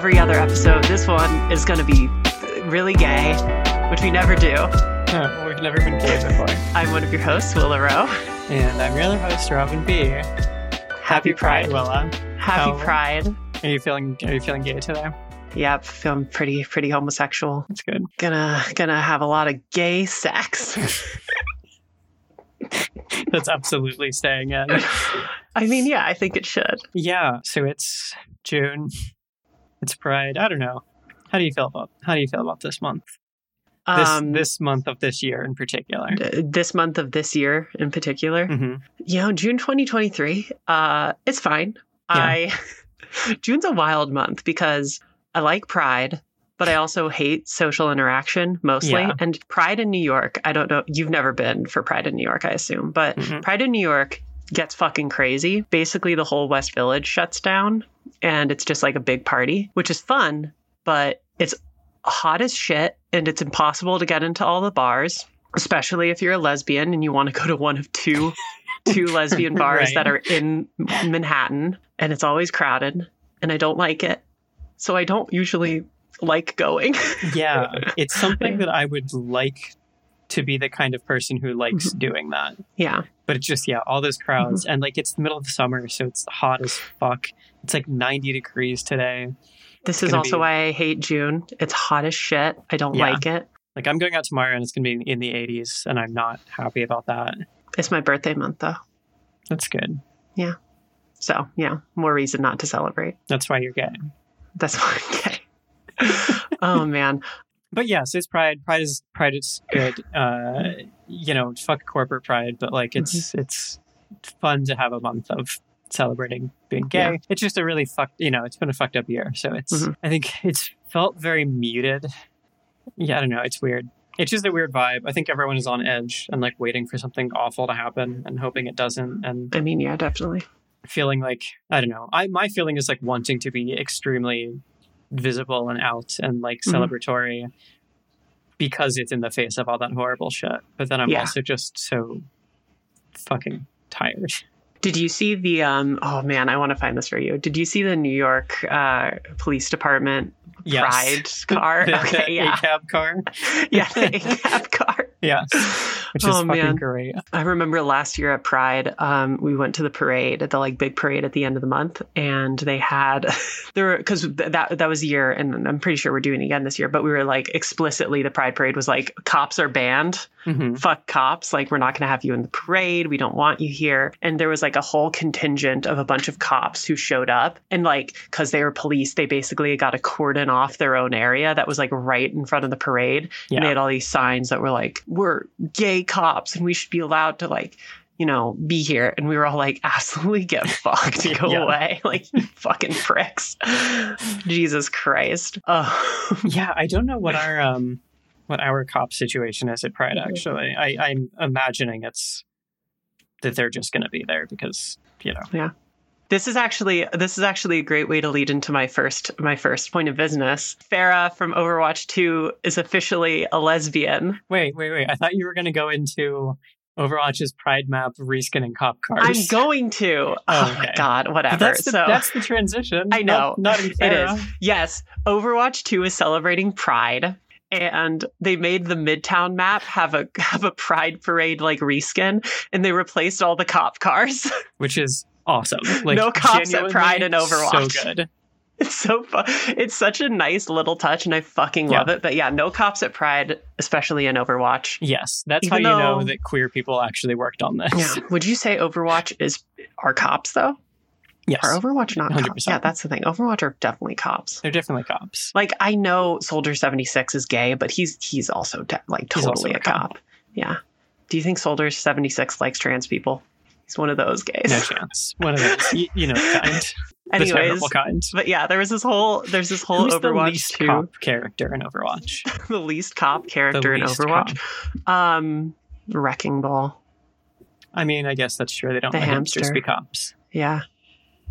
every other episode, this one is going to be really gay, which we never do. Huh, we've never been gay before. I'm one of your hosts, Willa Rowe. And I'm your other host, Robin B. Happy Pride, Willa. Happy How- Pride. Are you feeling are you feeling gay today? Yep, feeling pretty pretty homosexual. That's good. Gonna gonna have a lot of gay sex. That's absolutely staying in. I mean, yeah, I think it should. Yeah, so it's June. It's Pride. I don't know. How do you feel about how do you feel about this month? This Um, this month of this year in particular. d- this month of this year in particular. hmm you know june 2023 uh it's fine i june's a wild month because i like pride but i also hate social interaction mostly Yeah. and pride in new york i don't know you've never been for pride in new york i assume but Mhm. pride in new york gets fucking crazy basically the whole west village shuts down and it's just like a big party which is fun but it's hot as shit and it's impossible to get into all the bars especially if you're a lesbian and you want to go to one of two two lesbian bars Right. that are in Manhattan and it's always crowded and I don't like it. So I don't usually like going. Yeah, it's something that I would like to be the kind of person who likes Mm-hmm. doing that. yeah. But it's just yeah, all those crowds Mm-hmm. and like it's the middle of the summer, so it's hot as fuck. It's like 90 degrees today. This It's is also be- why I hate June. It's hot as shit. I don't Yeah. like it. Like I'm going out tomorrow and it's going to be in the 80s and I'm not happy about that. It's my birthday month though. That's good. Yeah. So, yeah, more reason not to celebrate. That's why you're gay. That's why I'm gay. oh man. But yes, it's pride. Pride is pride is good. Uh, you know, fuck corporate pride, but like it's Mm-hmm. it's fun to have a month of celebrating being gay. Yeah. It's just a really fucked, you know, it's been a fucked up year. So it's Mhm. I think it's felt very muted. Yeah, I don't know, it's weird. It's just a weird vibe. I think everyone is on edge and like waiting for something awful to happen and hoping it doesn't and I mean, yeah, definitely. feeling like I don't know. I my feeling is like wanting to be extremely visible and out and like Mhm. celebratory because it's in the face of all that horrible shit. But then I'm Yeah. also just so fucking tired. Did you see the um oh man, I want to find this for you. Did you see the New York uh police department Yes. pride car? The, okay, the yeah. cab car. yeah, the cab car. Yes. Which is Oh, fucking man. great. I remember last year at Pride, um, we went to the parade, at the like big parade at the end of the month, and they had there were because that that was the year, and I'm pretty sure we're doing it again this year. But we were like explicitly the Pride parade was like cops are banned, hmm fuck cops, like we're not going to have you in the parade, we don't want you here. And there was like a whole contingent of a bunch of cops who showed up, and like because they were police, they basically got a cordon off their own area that was like right in front of the parade, and they had all these signs that were like, we're gay cops and we should be allowed to like, you know, be here. And we were all like, absolutely get fucked. Go Yeah. away. Like, you fucking pricks. Jesus Christ. Oh, Yeah, I don't know what our um what our cop situation is at Pride actually. I, I'm imagining it's that they're just gonna be there because, you know. This is actually this is actually a great way to lead into my first my first point of business. Pharah from Overwatch 2 is officially a lesbian. Wait, wait, wait. I thought you were going to go into Overwatch's Pride map reskinning cop cars. I'm going to. Oh, my okay. god, whatever. That's the, so that's the transition. I know. Not, not in It Yes. Overwatch 2 is celebrating Pride. And they made the Midtown map have a have a Pride parade like reskin, and they replaced all the cop cars. Which is awesome. Like, No cops at Pride and Overwatch. So good. it's so fun. It's such a nice little touch, and I fucking Yeah. love it. But yeah, no cops at Pride, especially in Overwatch. Yes, that's Even how you know that queer people actually worked on this. Yeah. Would you say Overwatch is are cops though? Yes, Are Overwatch not cops? 100%. Yeah, that's the thing. Overwatch are definitely cops. they're definitely cops. Like I know Soldier seventy six is gay, but he's he's also de- like He's also totally a a cop. Yeah. Do you think Soldier seventy six likes trans people? He's one of those gays. No chance. One of those, you, you know, kind. Anyways, kind. but yeah, there was this whole there's this whole Who's the Overwatch least two, cop character in Overwatch? the least cop character The in least Overwatch. Um, Wrecking Ball. I mean, I guess that's true. They don't The let hamsters be cops. Yeah.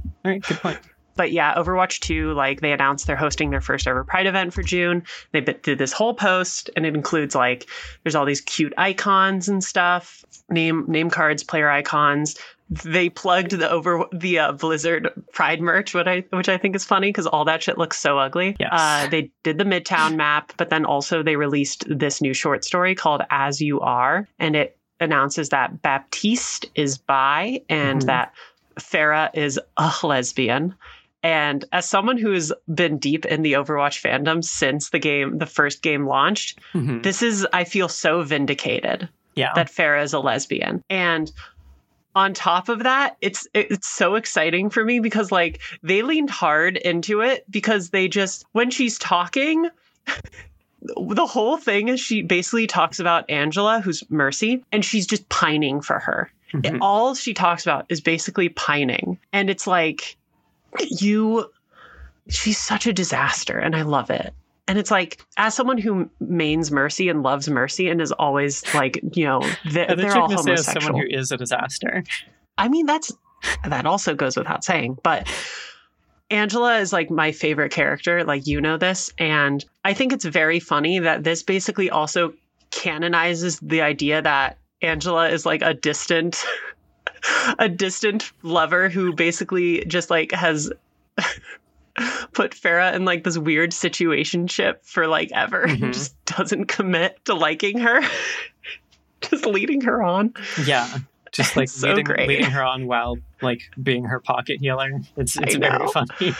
All right, good point. But yeah, Overwatch 2, like they announced they're hosting their first ever Pride event for June. They did this whole post and it includes like there's all these cute icons and stuff, name name cards, player icons, they plugged the over the uh, Blizzard Pride merch, what I which I think is funny because all that shit looks so ugly. Yes. Uh, they did the Midtown map, but then also they released this new short story called As You Are, and it announces that Baptiste is bi and Mhm. that Pharah is a lesbian. And as someone who has been deep in the Overwatch fandom since the game, the first game launched, Mhm. this is I feel so vindicated Yeah. that Pharah is a lesbian. And on top of that, it's it's so exciting for me because like they leaned hard into it because they just when she's talking the whole thing is she basically talks about Angela, who's Mercy, and she's just pining for her. Mhm. And all she talks about is basically pining. And it's like, you, she's such a disaster, and I love it. And it's like, as someone who mains Mercy and loves Mercy and is always like, you know, they're, I they're all gonna say homosexual. someone who is a disaster. I mean, that's that also goes without saying, but Angela is like my favorite character. Like, you know this. And I think it's very funny that this basically also canonizes the idea that Angela is like a distant, a distant lover who basically just like has put Pharah in like this weird situationship for like ever and Mhm. just doesn't commit to liking her, just leading her on. Yeah. Just like so leading, great. leading her on while like being her pocket healer. It's it's very funny.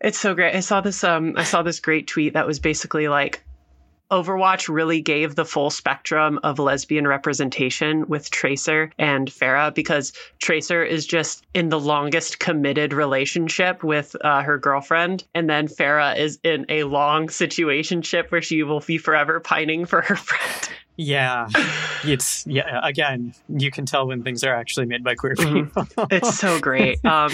It's so great. I saw this um I saw this great tweet that was basically like Overwatch really gave the full spectrum of lesbian representation with Tracer and Pharah because Tracer is just in the longest committed relationship with uh, her girlfriend, and then Pharah is in a long situationship where she will be forever pining for her friend. yeah. It's yeah, again, you can tell when things are actually made by queer Mhm. people. It's so great. Um,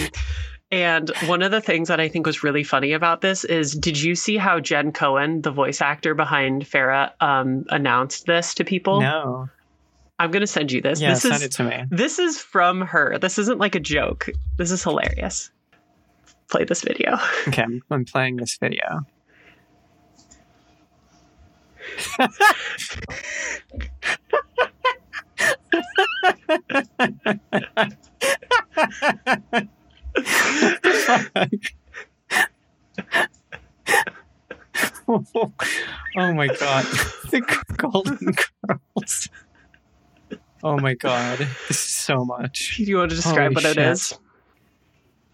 and one of the things that I think was really funny about this is did you see how Jen Cohn, the voice actor behind Pharah, um, announced this to people? no. I'm going to send you this. Yeah, this send is it to me. this is from her. This isn't like a joke. This is hilarious. Play this video. Okay, I'm, I'm playing this video. oh my god. The golden curls. Oh my god. This is so much. Do you want to describe Holy what it shit. is?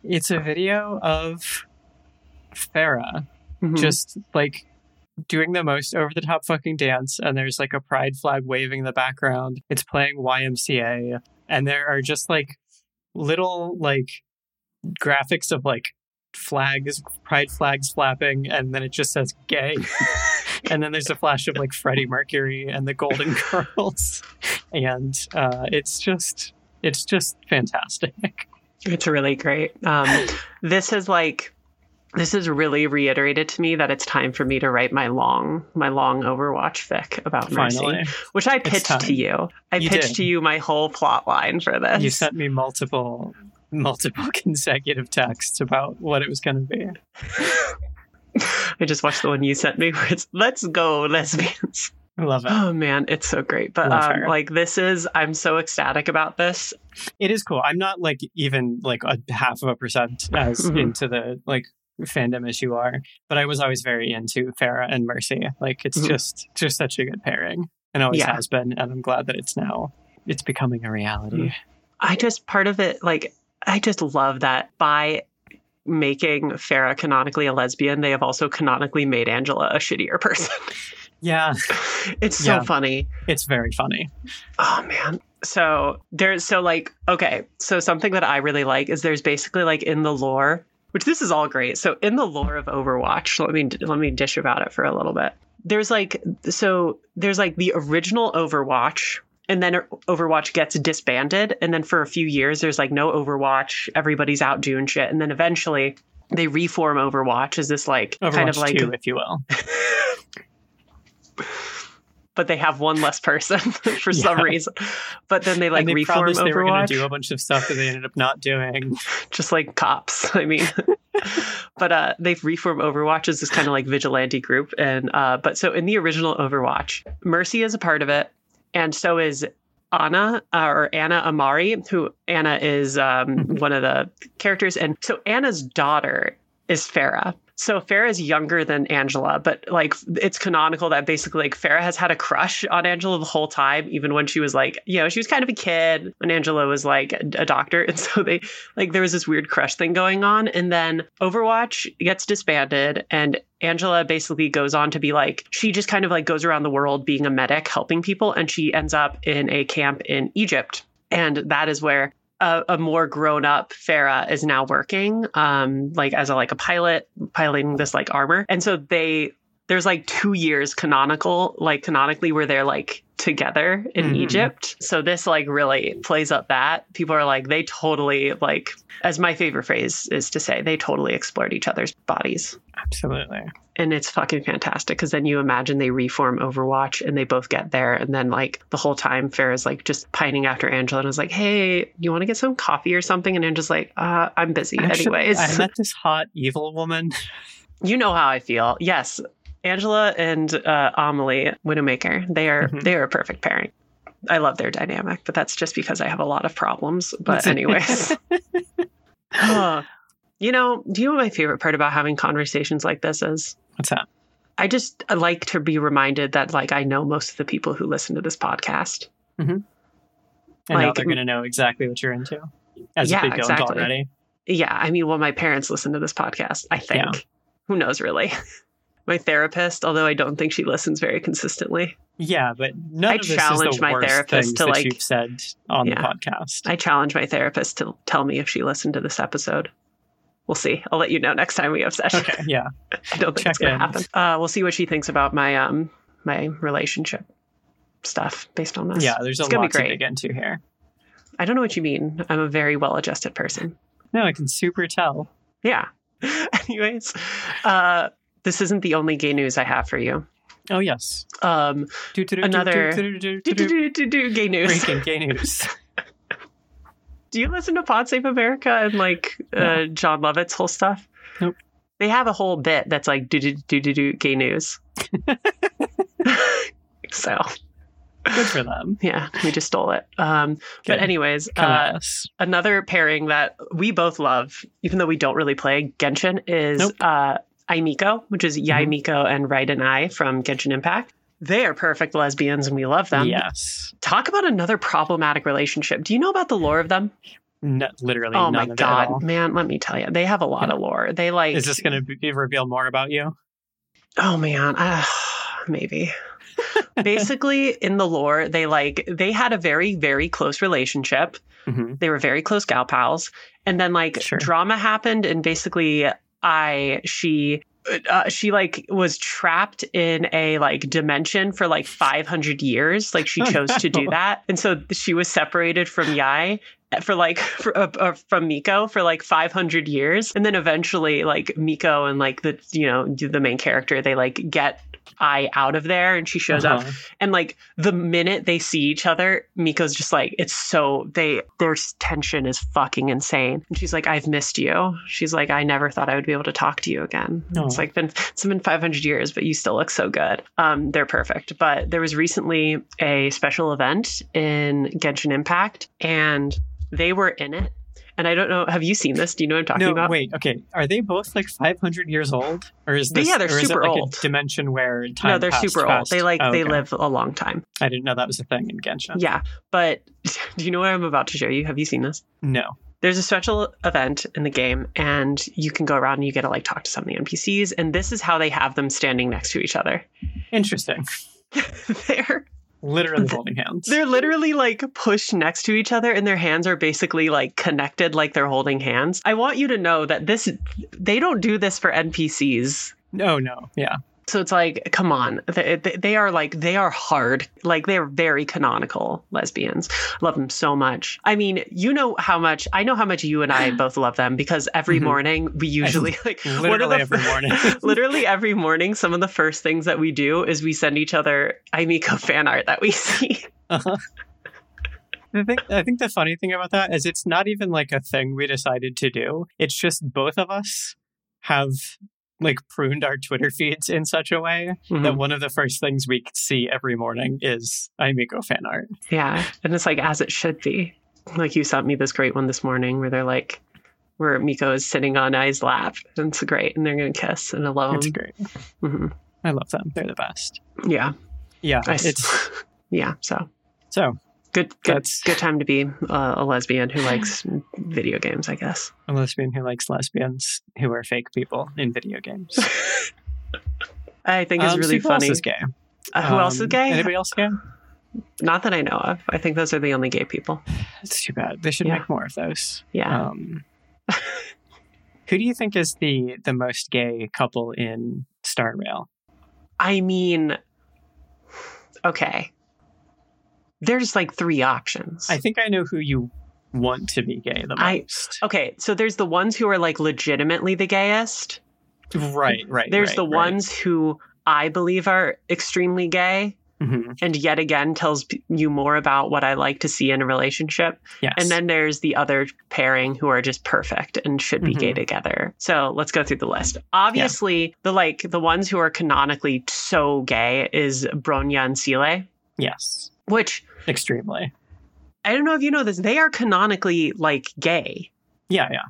It's a video of Pharah Mhm. just like doing the most over the top fucking dance and there's like a pride flag waving in the background it's playing ymca and there are just like little like graphics of like flags pride flags flapping and then it just says gay and then there's a flash of like freddie mercury and the golden girls and uh it's just it's just fantastic It's really great. Um, this is like this is really reiterated to me that it's time for me to write my long my long Overwatch fic about Mercy, finally which I pitched to you. I You pitched did. to you my whole plot line for this. you sent me multiple multiple consecutive texts about what it was going to be I just watched the one you sent me where it's "Let's go lesbians." i love it Oh man, it's so great. But um, like this is, I'm so ecstatic about this. it is cool i'm not like even like a half of a percent as Mhm. into the like fandom as you are but i was always very into pharah and mercy like it's Mhm. just just such a good pairing and always Yeah. has been and i'm glad that it's now it's becoming a reality I just part of it, like I just love that by making Pharah canonically a lesbian, they have also canonically made Angela a shittier person. yeah it's so Yeah. funny. it's very funny Oh man. So there's so like okay, so something that I really like is there's basically like in the lore, which this is all great. So in the lore of Overwatch, let me let me dish about it for a little bit. There's like so there's like the original Overwatch and then Overwatch gets disbanded. And then for a few years there's like no Overwatch, everybody's out doing shit. And then eventually they reform Overwatch as this like Overwatch kind of like 2 if you will. But they have one less person for some reason. But then they like and they reform promised they were going to do a bunch of stuff that they ended up not doing. Just like cops. I mean, but uh, they've reformed Overwatch as this kind of like vigilante group, and uh, but so in the original Overwatch, Mercy is a part of it, and so is Ana uh, or Ana Amari, who Ana is um, one of the characters. And so Ana's daughter is Pharah. So Pharah is younger than Angela, but like it's canonical that basically like Pharah has had a crush on Angela the whole time, even when she was like, you know, she was kind of a kid when Angela was like a doctor. And so they like there was this weird crush thing going on. And then Overwatch gets disbanded and Angela basically goes on to be like, she just kind of like goes around the world being a medic, helping people, and she ends up in a camp in Egypt. And that is where a, a more grown up Pharah is now working, um, like as a like a pilot, piloting this like armor. And so they there's like two years canonical, like canonically where they're like together in Mhm. Egypt. So this like really plays up that. People are like, they totally like as my favorite phrase is to say, they totally explored each other's bodies. Absolutely. And it's fucking fantastic because then you imagine they reform Overwatch and they both get there. And then, like, the whole time, Pharah's like just pining after Angela and is like, hey, you want to get some coffee or something? And Angela's like, uh, I'm busy. Actually, Anyways, I met this hot evil woman. you know how I feel. Yes. Angela and uh, Amelie Widowmaker, they are Mhm. they are a perfect pairing. I love their dynamic, but that's just because I have a lot of problems. But anyways, you know, do you know what my favorite part about having conversations like this is? What's that? I just like to be reminded that like I know most of the people who listen to this podcast. I know Like- they're going to know exactly what you're into. As Yeah, if they don't exactly. already. Yeah, I mean, well, my parents listen to this podcast. I think. Yeah. Who knows, really? my therapist, although I don't think she listens very consistently. Yeah, but none I of this is challenge the my worst therapist to, like- you've said on Yeah. the podcast. I challenge my therapist to tell me if she listened to this episode. We'll see. I'll let you know next time we have session. Okay, yeah. I don't think Check it's gonna in. happen. Uh, we'll see what she thinks about my um my relationship stuff based on this. Yeah, there's a It's gonna be lot to great. dig into here. I don't know what you mean. I'm a very well adjusted person. No, I can super tell. Yeah. Anyways, uh, this isn't the only gay news I have for you. Oh, yes. Um, Another- gay news. Breaking gay news. Do you listen to Pod Save America and like uh, Jon Lovett's whole stuff? Nope. They have a whole bit that's like do do do do do gay news. so Good for them. yeah, we just stole it. Um, but anyways, uh, another pairing that we both love, even though we don't really play Genshin, is Nope. uh, Aimiko, which is Yae Mhm. Miko and Raiden Ei from Genshin Impact. They are perfect lesbians and we love them. yes. Talk about another problematic relationship. Do you know about the lore of them? No, literally oh none my of it at all. god, man, let me tell you. They have a lot Yeah. of lore. They like Is this going to be, reveal more about you? Oh man, uh, maybe. Basically, in the lore, they like they had a very very close relationship. hmm They were very close gal pals, and then like Sure. drama happened, and basically, I she. Uh, she like was trapped in a like dimension for like 500 years. Like she chose to do that. And so she was separated from yae for like for, uh, uh, from miko for like 500 years. And then eventually like miko and like the you know the main character they like get I out of there and she shows up. Uh-huh. and like the minute they see each other Miko's just like it's so they their tension is fucking insane. And she's like I've missed you. She's like I never thought I would be able to talk to you again. No. it's like been it's been 500 years but you still look so good. Um they're perfect. But there was recently a special event in Genshin Impact and they were in it and I don't know have you seen this do you know what I'm talking No, about wait. Okay, are they both like 500 years old, or is this? yeah, they're or is it super like old. A dimension where time no they're passed super old they like Oh, they okay. live a long time I didn't know that was a thing in Genshin. Yeah, but do you know what I'm about to show you? Have you seen this? No. There's a special event in the game, and you can go around and you get to like talk to some of the NPCs, and this is how they have them standing next to each other. Interesting. they're Literally holding hands. they're literally like pushed next to each other, and their hands are basically like connected, like they're holding hands. I want you to know that this they don't do this for NPCs. No, no. Yeah. So it's like, come on, they, they- are like they are hard, like they're very canonical lesbians. Love them so much. I mean, you know how much I know how much you and I both love them because every Mhm. morning we usually like Literally the every morning. literally every morning. Some of the first things that we do is we send each other Imiko fan art that we see. Uh-huh. I think I think the funny thing about that is it's not even like a thing we decided to do. It's just both of us have like pruned our Twitter feeds in such a way Mhm. that one of the first things we see every morning is Aimiko fan art. Yeah. And it's like as it should be. Like you sent me this great one this morning where they're like, where Miko is sitting on Ei's lap. And it's great. And they're going to kiss and I love It's great. hmm I love them. They're the best. Yeah. Yeah, I it's yeah. So so good, good, That's- good time to be uh, a lesbian who likes video games, I guess. a lesbian who likes lesbians who are fake people in video games. I think it's Um, really so who else funny. is gay? Uh, who else is Um, gay? Anybody else gay? Not that I know of. I think those are the only gay people. It's too bad. They should Yeah. make more of those. Yeah. Um, who do you think is the the most gay couple in Star Rail? I mean, okay. There's like three options. I think I know who you want to be gay the I- most. okay, so there's the ones who are like legitimately the gayest. right, right. There's right, the right. ones who I believe are extremely gay Mhm. and yet again tells you more about what I like to see in a relationship. Yes. And then there's the other pairing who are just perfect and should be gay Mhm. together. So let's go through the list. Obviously, the like the ones who are canonically so gay is Bronya and Seele, yes, which extremely. I don't know if you know this, they are canonically like gay. Yeah, yeah.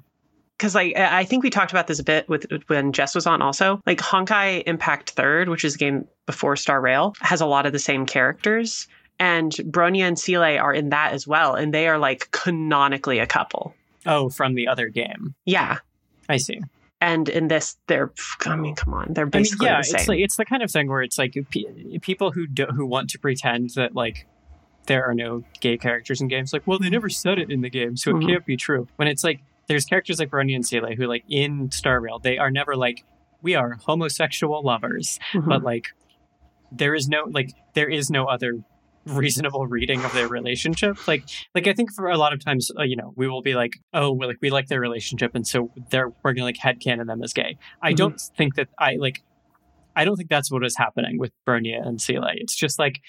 Because like I I think we talked about this a bit with when Jess was on also. Like Honkai Impact Third, which is a game before Star Rail, has a lot of the same characters. And Bronya and Seele are in that as well. And they are like canonically a couple. Oh, from the other game. Yeah. I see. And in this, they're I mean, come on, they're I mean, basically yeah, the same. it's like it's the kind of thing where it's like pe- people who do, who want to pretend that like there are no gay characters in games. Like, well, they never said it in the game, so it Mhm. can't be true. When it's like there's characters like Bronya and Seele who like in Star Rail they are never like we are homosexual lovers, Mhm. but like there is no like there is no other reasonable reading of their relationship like like i think for a lot of times uh, you know we will be like oh like we like their relationship and so they're we're gonna like headcanon them as gay i Mhm. don't think that i like i don't think that's what is happening with Bronya and Seele. it's just like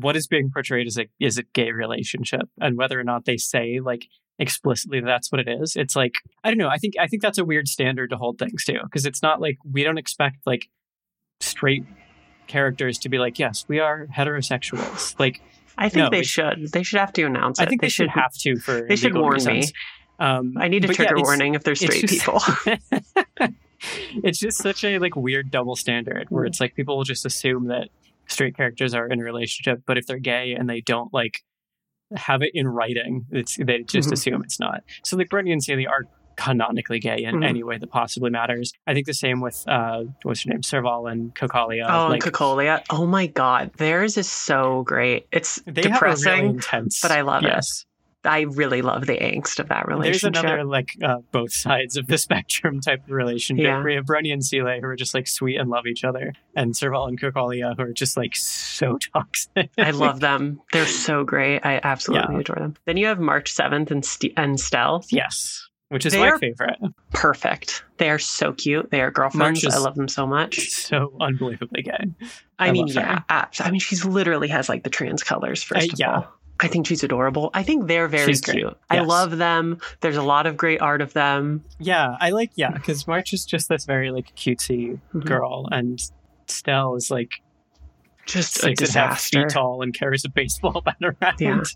what is being portrayed as a is a gay relationship and whether or not they say like explicitly that that's what it is it's like i don't know i think i think that's a weird standard to hold things to because it's not like we don't expect like straight characters to be like yes we are heterosexuals like I think no, they should. They should have to announce it. i think they, should have to for They should warn reasons. me. um I need a but yeah, trigger warning if they're straight just- people. it's just such a like weird double standard where it's like people will just assume that straight characters are in a relationship but if they're gay and they don't like have it in writing it's they just Mhm. assume it's not so like Bronya and Seele are canonically gay in Mhm. any way that possibly matters i think the same with uh what's her name serval and Cocolia. oh, like and Cocolia. Oh my god, theirs is so great. It's they have a depressing, really intense but I love it. yes I really love the angst of that relationship. There's another like uh, both sides of the spectrum type of relationship. Yeah. We have Bronya and Seele who are just like sweet and love each other, and Serval and Cocolia who are just like so toxic. I love them. They're so great. I absolutely Yeah. adore them. Then you have March 7th and, St- and Stelle. yes, which is They my favorite. Perfect. They are so cute. They are girlfriends. I love them so much. So unbelievably gay. I, I mean, love her. yeah. I mean, she's literally has like the trans colors, first Uh, of yeah. all. I think she's adorable. I think they're very She's great. cute. I love them. There's a lot of great art of them. Yeah, I like yeah because March is just this very like cutesy Mhm. girl, and Stelle is like Just a six and a half disaster. feet tall and carries a baseball bat around. Yeah.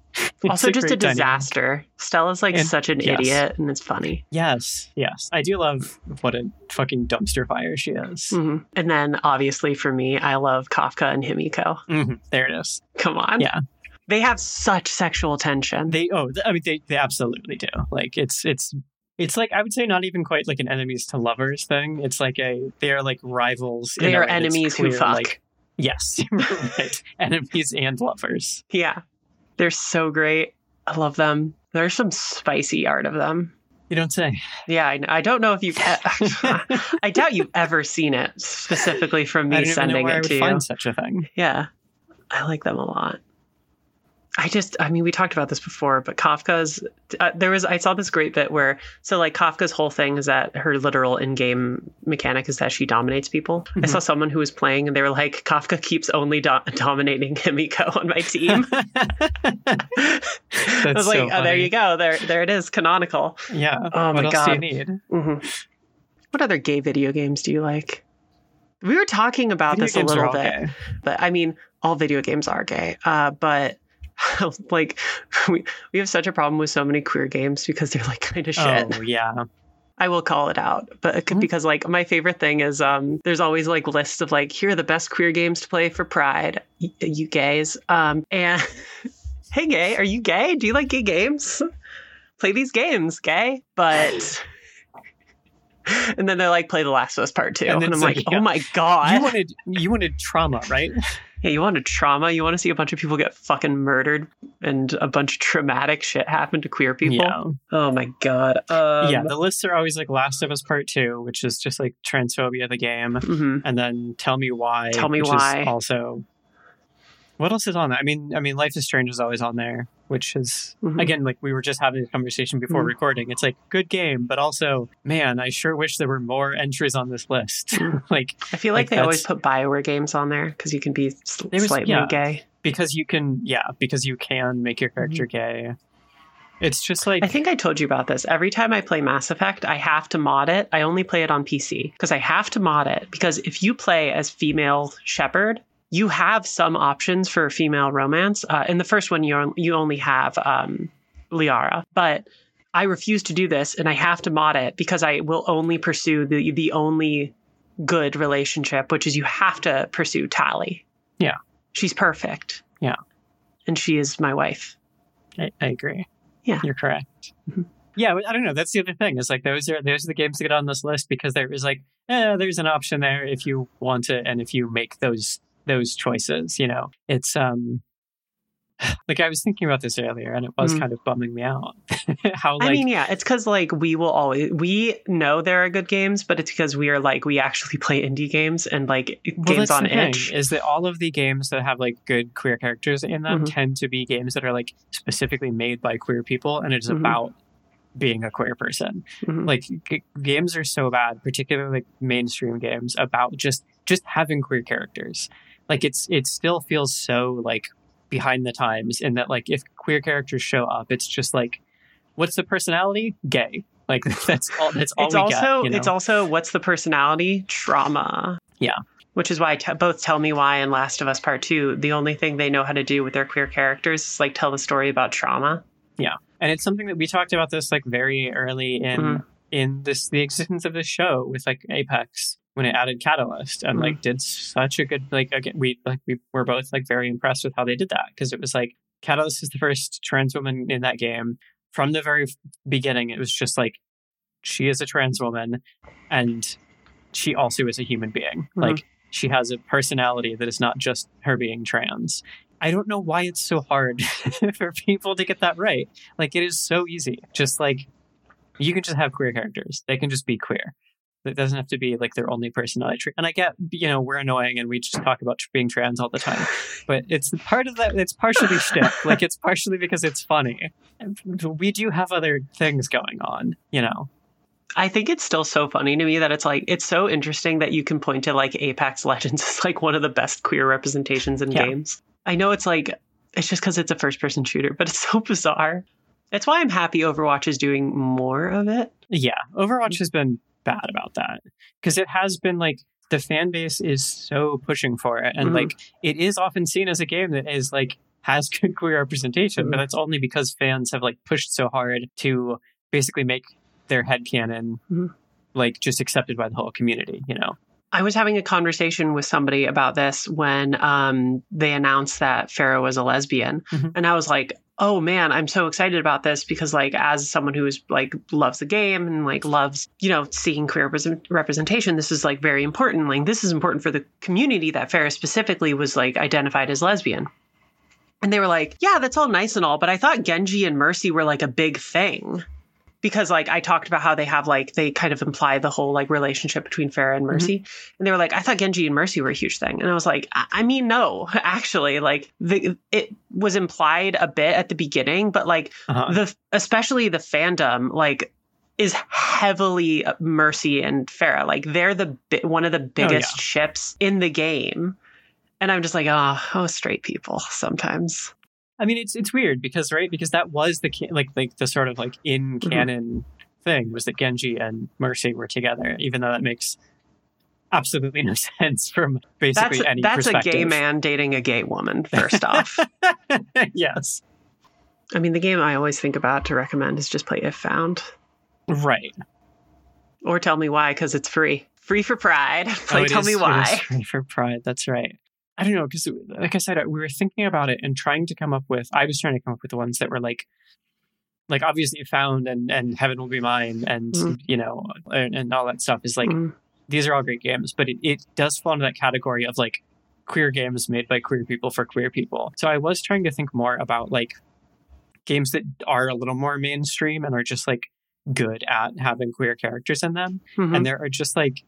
It's Also, just a great dynamic. disaster. Stella's like And- such an yes. idiot, and it's funny. Yes, yes, I do love what a fucking dumpster fire she is. hmm And then, obviously, for me, I love Kafka and Himeko. Mhm, There it is. Come on. Yeah. They have such sexual tension. They oh, I mean they they absolutely do. Like it's it's it's like I would say not even quite like an enemies to lovers thing. It's like a they are like rivals. They are enemies who fuck. Like, yes, right. enemies and lovers. yeah. They're so great. I love them. There's some spicy art of them. You don't say. Yeah, I, I don't know if you've. e- I doubt you've ever seen it specifically from me don't even know sending it to you. find such a thing. Yeah, I like them a lot. I just, I mean, we talked about this before, but Kafka's, uh, there was, I saw this great bit where, so like Kafka's whole thing is that her literal in game mechanic is that she dominates people. I Mhm. saw someone who was playing and they were like, Kafka keeps only do- dominating Himeko on my team. I was like, so oh, there you go. There, there it is, canonical. yeah. Oh what my else do you God. need? hmm What other gay video games do you like? We were talking about Video this a little bit, gay. but I mean, all video games are gay. Uh, but like, we we have such a problem with so many queer games because they're like kind of shit. Oh yeah. I will call it out, but it could- Mhm. because like my favorite thing is um, there's always like lists of like here are the best queer games to play for Pride, y- you gays. Um, and hey, gay, are you gay? Do you like gay games? Play these games, gay. But and then they're like play The Last of Us Part Two, And and, I'm it's like, like, oh my god, You wanted you wanted trauma, right? Yeah, you want a trauma? You want to see a bunch of people get fucking murdered and a bunch of traumatic shit happen to queer people? Yeah. Oh my god. Um, yeah, the lists are always like Last of Us Part Two, which is just like transphobia the game, mhm. and then Tell Me Why. Tell Me Why. Is also, what else is on there? I mean, I mean, Life is Strange is always on there, which is Mhm. again like we were just having a conversation before Mhm. recording. It's like good game, but also, man, I sure wish there were more entries on this list. Like I feel like, Like, they always put Bioware games on there because you can be s- There was- slightly yeah. gay. because you can, yeah, because you can make your character gay. It's just like I think I told you about this. Every time I play Mass Effect, I have to mod it. I only play it on PC because I have to mod it. Because if you play as female Shepard, you have some options for female romance. Uh, in the first one, you on- you only have um, Liara, but I refuse to do this, and I have to mod it because I will only pursue the the only good relationship, which is you have to pursue Tali. Yeah. she's perfect. Yeah. and she is my wife. I, I agree. Yeah. you're correct. Mhm. Yeah, I don't know. That's the other thing. Is like those are those are the games that get on this list because there is like, eh, there's an option there if you want it and if you make those those choices. You know, it's um, like I was thinking about this earlier and it was Mhm. kind of bumming me out. How like I mean, yeah, it's because like we will always we know there are good games, but it's because we are like we actually play indie games and like Well, games on itch. is that all of the games that have like good queer characters in them Mhm. tend to be games that are like specifically made by queer people and it's Mhm. about being a queer person Mhm. like g- games are so bad particularly like mainstream games about just just having queer characters like it's it still feels so like behind the times in that like if queer characters show up it's just like what's the personality gay like that's all that's all it's we also get, you know? it's also what's the personality trauma. Yeah. Which is why te- both Tell Me Why and Last of Us Part Two, the only thing they know how to do with their queer characters is like tell the story about trauma. Yeah, and it's something that we talked about this like very early in Mhm. in this the existence of this show with like apex when it added catalyst and Mhm. like did such a good like again we like we were both like very impressed with how they did that because it was like catalyst is the first trans woman in that game from the very beginning it was just like she is a trans woman and she also is a human being Mhm. like she has a personality that is not just her being trans I don't know why it's so hard for people to get that right. Like it is so easy. Just like you can just have queer characters. They can just be queer. It doesn't have to be like their only personality trait. And I get, you know, we're annoying and we just talk about being trans all the time. But it's part of that. It's partially shtick. Like it's partially because it's funny. We do have other things going on, you know. I think it's still so funny to me that it's like it's so interesting that you can point to like Apex Legends as like one of the best queer representations in Yeah. games. I know it's like it's just because it's a first person shooter, but it's so bizarre. That's why I'm happy Overwatch is doing more of it. Yeah, Overwatch mm. has been bad about that because it has been like the fan base is so pushing for it, and Mhm. like it is often seen as a game that is like has good queer representation, but Mhm. that's only because fans have like pushed so hard to basically make their headcanon Mhm. like just accepted by the whole community. You know? I was having a conversation with somebody about this when um, they announced that Pharah was a lesbian, Mhm. and I was like, "Oh man, I'm so excited about this because, like, as someone who is like loves the game and like loves, you know, seeing queer representation, this is like very important. Like, this is important for the community that Pharah specifically was like identified as lesbian." And they were like, "Yeah, that's all nice and all, but I thought Genji and Mercy were like a big thing." Because like I talked about how they have like they kind of imply the whole like relationship between Pharah and Mercy, and they were like, I thought Genji and Mercy were a huge thing. And I was like, I, I mean, no, actually, like the, it was implied a bit at the beginning, but like Uh-huh. the, especially the fandom, like is heavily Mercy and Pharah. Like they're the, bi- one of the biggest ships in the game. And I'm just like, oh, oh, straight people sometimes. I mean, it's it's weird because right because that was the like like the sort of like in mm-hmm. canon thing was that Genji and Mercy were together, even though that makes absolutely no sense from basically That's any that's a gay man dating a gay woman. First off, yes, I mean the game I always think about to recommend is just play If Found, right. or tell me why because it's free, free for Pride. Play Oh, Tell is- Me Why. free for Pride. That's right. I don't know because, like I said, we were thinking about it and trying to come up with. I was trying to come up with the ones that were like, like obviously found and and Heaven Will Be Mine and Mhm. you know and, and all that stuff is like Mm. these are all great games, but it, it does fall into that category of like queer games made by queer people for queer people. So I was trying to think more about like games that are a little more mainstream and are just like good at having queer characters in them. Mhm. And there are just like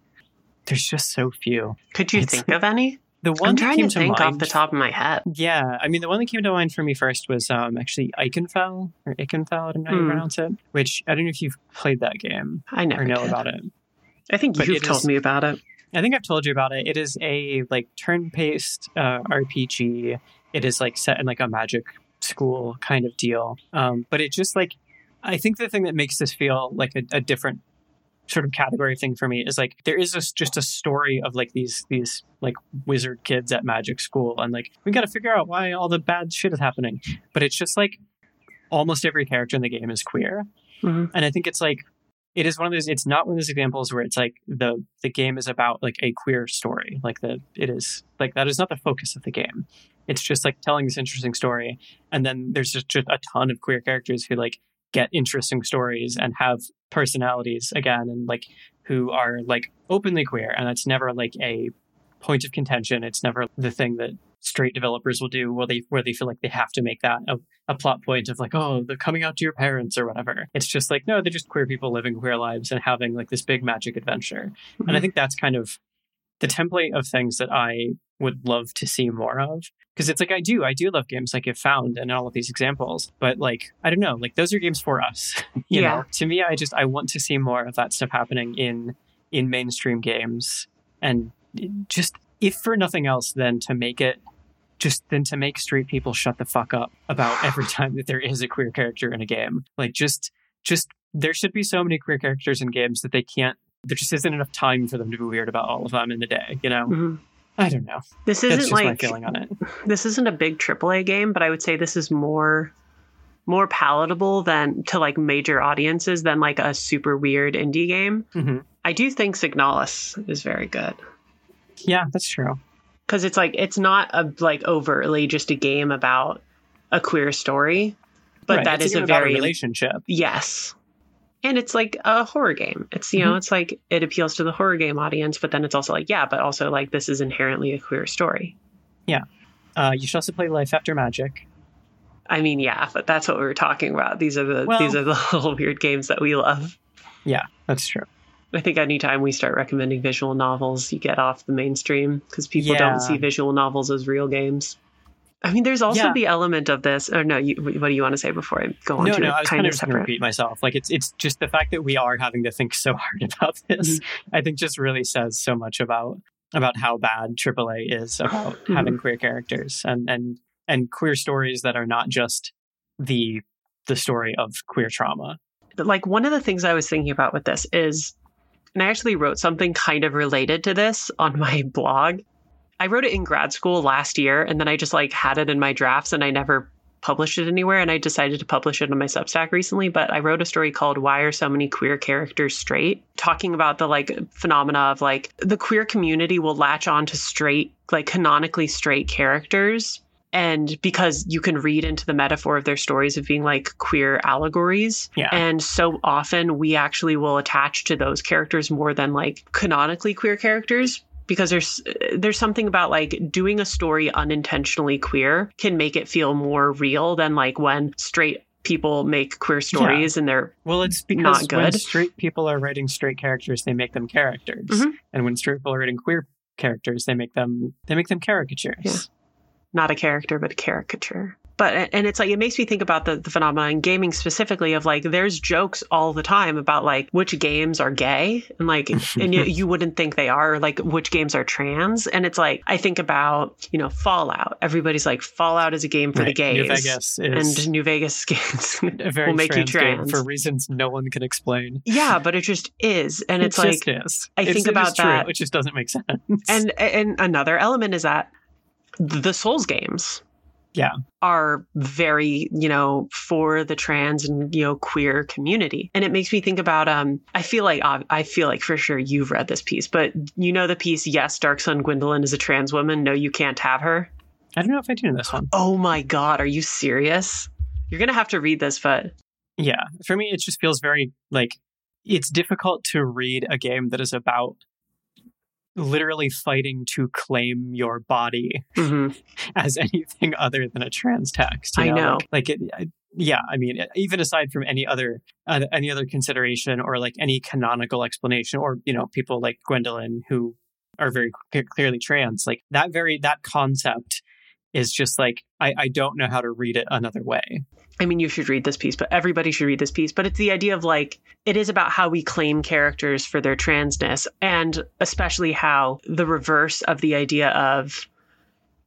there's just so few. Could you it's- think of any? The one I'm that trying came to think mind, off the top of my head. Yeah, I mean the one that came to mind for me first was um actually Ikenfell or Ikenfell, I don't know how you Hmm. pronounce it. Which I don't know if you've played that game I never or know did. about it. I think but you've told is- me about it. I think I've told you about it. It is a like turn-based uh, RPG. It is like set in like a magic school kind of deal. Um, but it just like I think the thing that makes this feel like a, a different sort of category thing for me is like there is this, just a story of like these these like wizard kids at magic school and like we got to figure out why all the bad shit is happening. But it's just like almost every character in the game is queer Mhm. and I think it's like it is one of those. It's not one of those examples where it's like the the game is about like a queer story. Like the it is like that is not the focus of the game. It's just like telling this interesting story, and then there's just, just a ton of queer characters who like get interesting stories and have personalities again, and like who are like openly queer, and it's never like a point of contention. It's never the thing that straight developers will do where they where they feel like they have to make that a, a plot point of like oh they're coming out to your parents or whatever it's just like no they're just queer people living queer lives and having like this big magic adventure and i Mhm. think that's kind of the template of things that i would love to see more of because it's like i do i do love games like if found and all of these examples but like i don't know like those are games for us you Yeah. know to me i just i want to see more of that stuff happening in in mainstream games and just if for nothing else then to make it just then to make straight people shut the fuck up about every time that there is a queer character in a game like just just there should be so many queer characters in games that they can't there just isn't enough time for them to be weird about all of them in the day you know Mhm. I don't know. This isn't just my like feeling on it. this isn't a big AAA game, but I would say this is more more palatable than to like major audiences than like a super weird indie game. hmm I do think Signalis is very good. Yeah that's true. Because it's like it's not a like overtly just a game about a queer story, but Right, that it's is a about very relationship. Yes. And it's like a horror game. It's you Mm-hmm. know, it's like it appeals to the horror game audience, but then it's also like yeah, but also like this is inherently a queer story. Yeah, uh, you should also play life after magic I mean, yeah, but that's what we were talking about. These are the Well- these are the little weird games that we love. Yeah, that's true I think anytime we start recommending visual novels, you get off the mainstream because people Yeah. don't see visual novels as real games. I mean, there's also Yeah. the element of this. Or no, you, what do you want to say before I go on no, to no, I was kind, of just going to separate? repeat myself. Like it's it's just the fact that we are having to think so hard about this. Mm-hmm. I think just really says so much about about how bad AAA is about Mhm. having queer characters and and and queer stories that are not just the the story of queer trauma. Like one of the things I was thinking about with this is, and I actually wrote something kind of related to this on my blog. I wrote it in grad school last year, and then I just like had it in my drafts, and I never published it anywhere. And I decided to publish it on my Substack recently. But I wrote a story called "Why Are So Many Queer Characters Straight?" talking about the like phenomena of like the queer community will latch on to straight, like canonically straight characters and because you can read into the metaphor of their stories of being like queer allegories Yeah. and so often we actually will attach to those characters more than like canonically queer characters because there's there's something about like doing a story unintentionally queer can make it feel more real than like when straight people make queer stories and they're Well, it's because Not when good. straight people are writing straight characters, they make them characters, Mhm. and when straight people are writing queer characters, they make them they make them caricatures. Yeah. not a character but a caricature but and it's like it makes me think about the, the phenomenon in gaming specifically of like there's jokes all the time about like which games are gay and like and you, you wouldn't think they are like which games are trans and it's like i think about you know fallout everybody's like fallout is a game for the gays New Vegas is and new vegas games will make you trans game trans. for reasons no one can explain. yeah but it just is and It it's like is. I It's- think about true. that. It just doesn't make sense. and and another element is that the souls games Yeah. are very you know for the trans and you know queer community and it makes me think about um i feel like uh, i feel like for sure you've read this piece but you know the piece yes dark sun gwyndolin is a trans woman no you can't have her I don't know if I do know this one. oh my god are you serious you're gonna have to read this but Yeah. For me, it just feels very like it's difficult to read a game that is about literally fighting to claim your body Mhm. as anything other than a trans text. you I know. Like, like it, I, yeah, I mean, even aside from any other uh, any other consideration or like any canonical explanation, or you know, people like Gwyndolin who are very c- clearly trans, like that very that concept is just like I, I don't know how to read it another way. I mean, you should read this piece, but everybody should read this piece. But it's the idea of like, it is about how we claim characters for their transness, and especially how the reverse of the idea of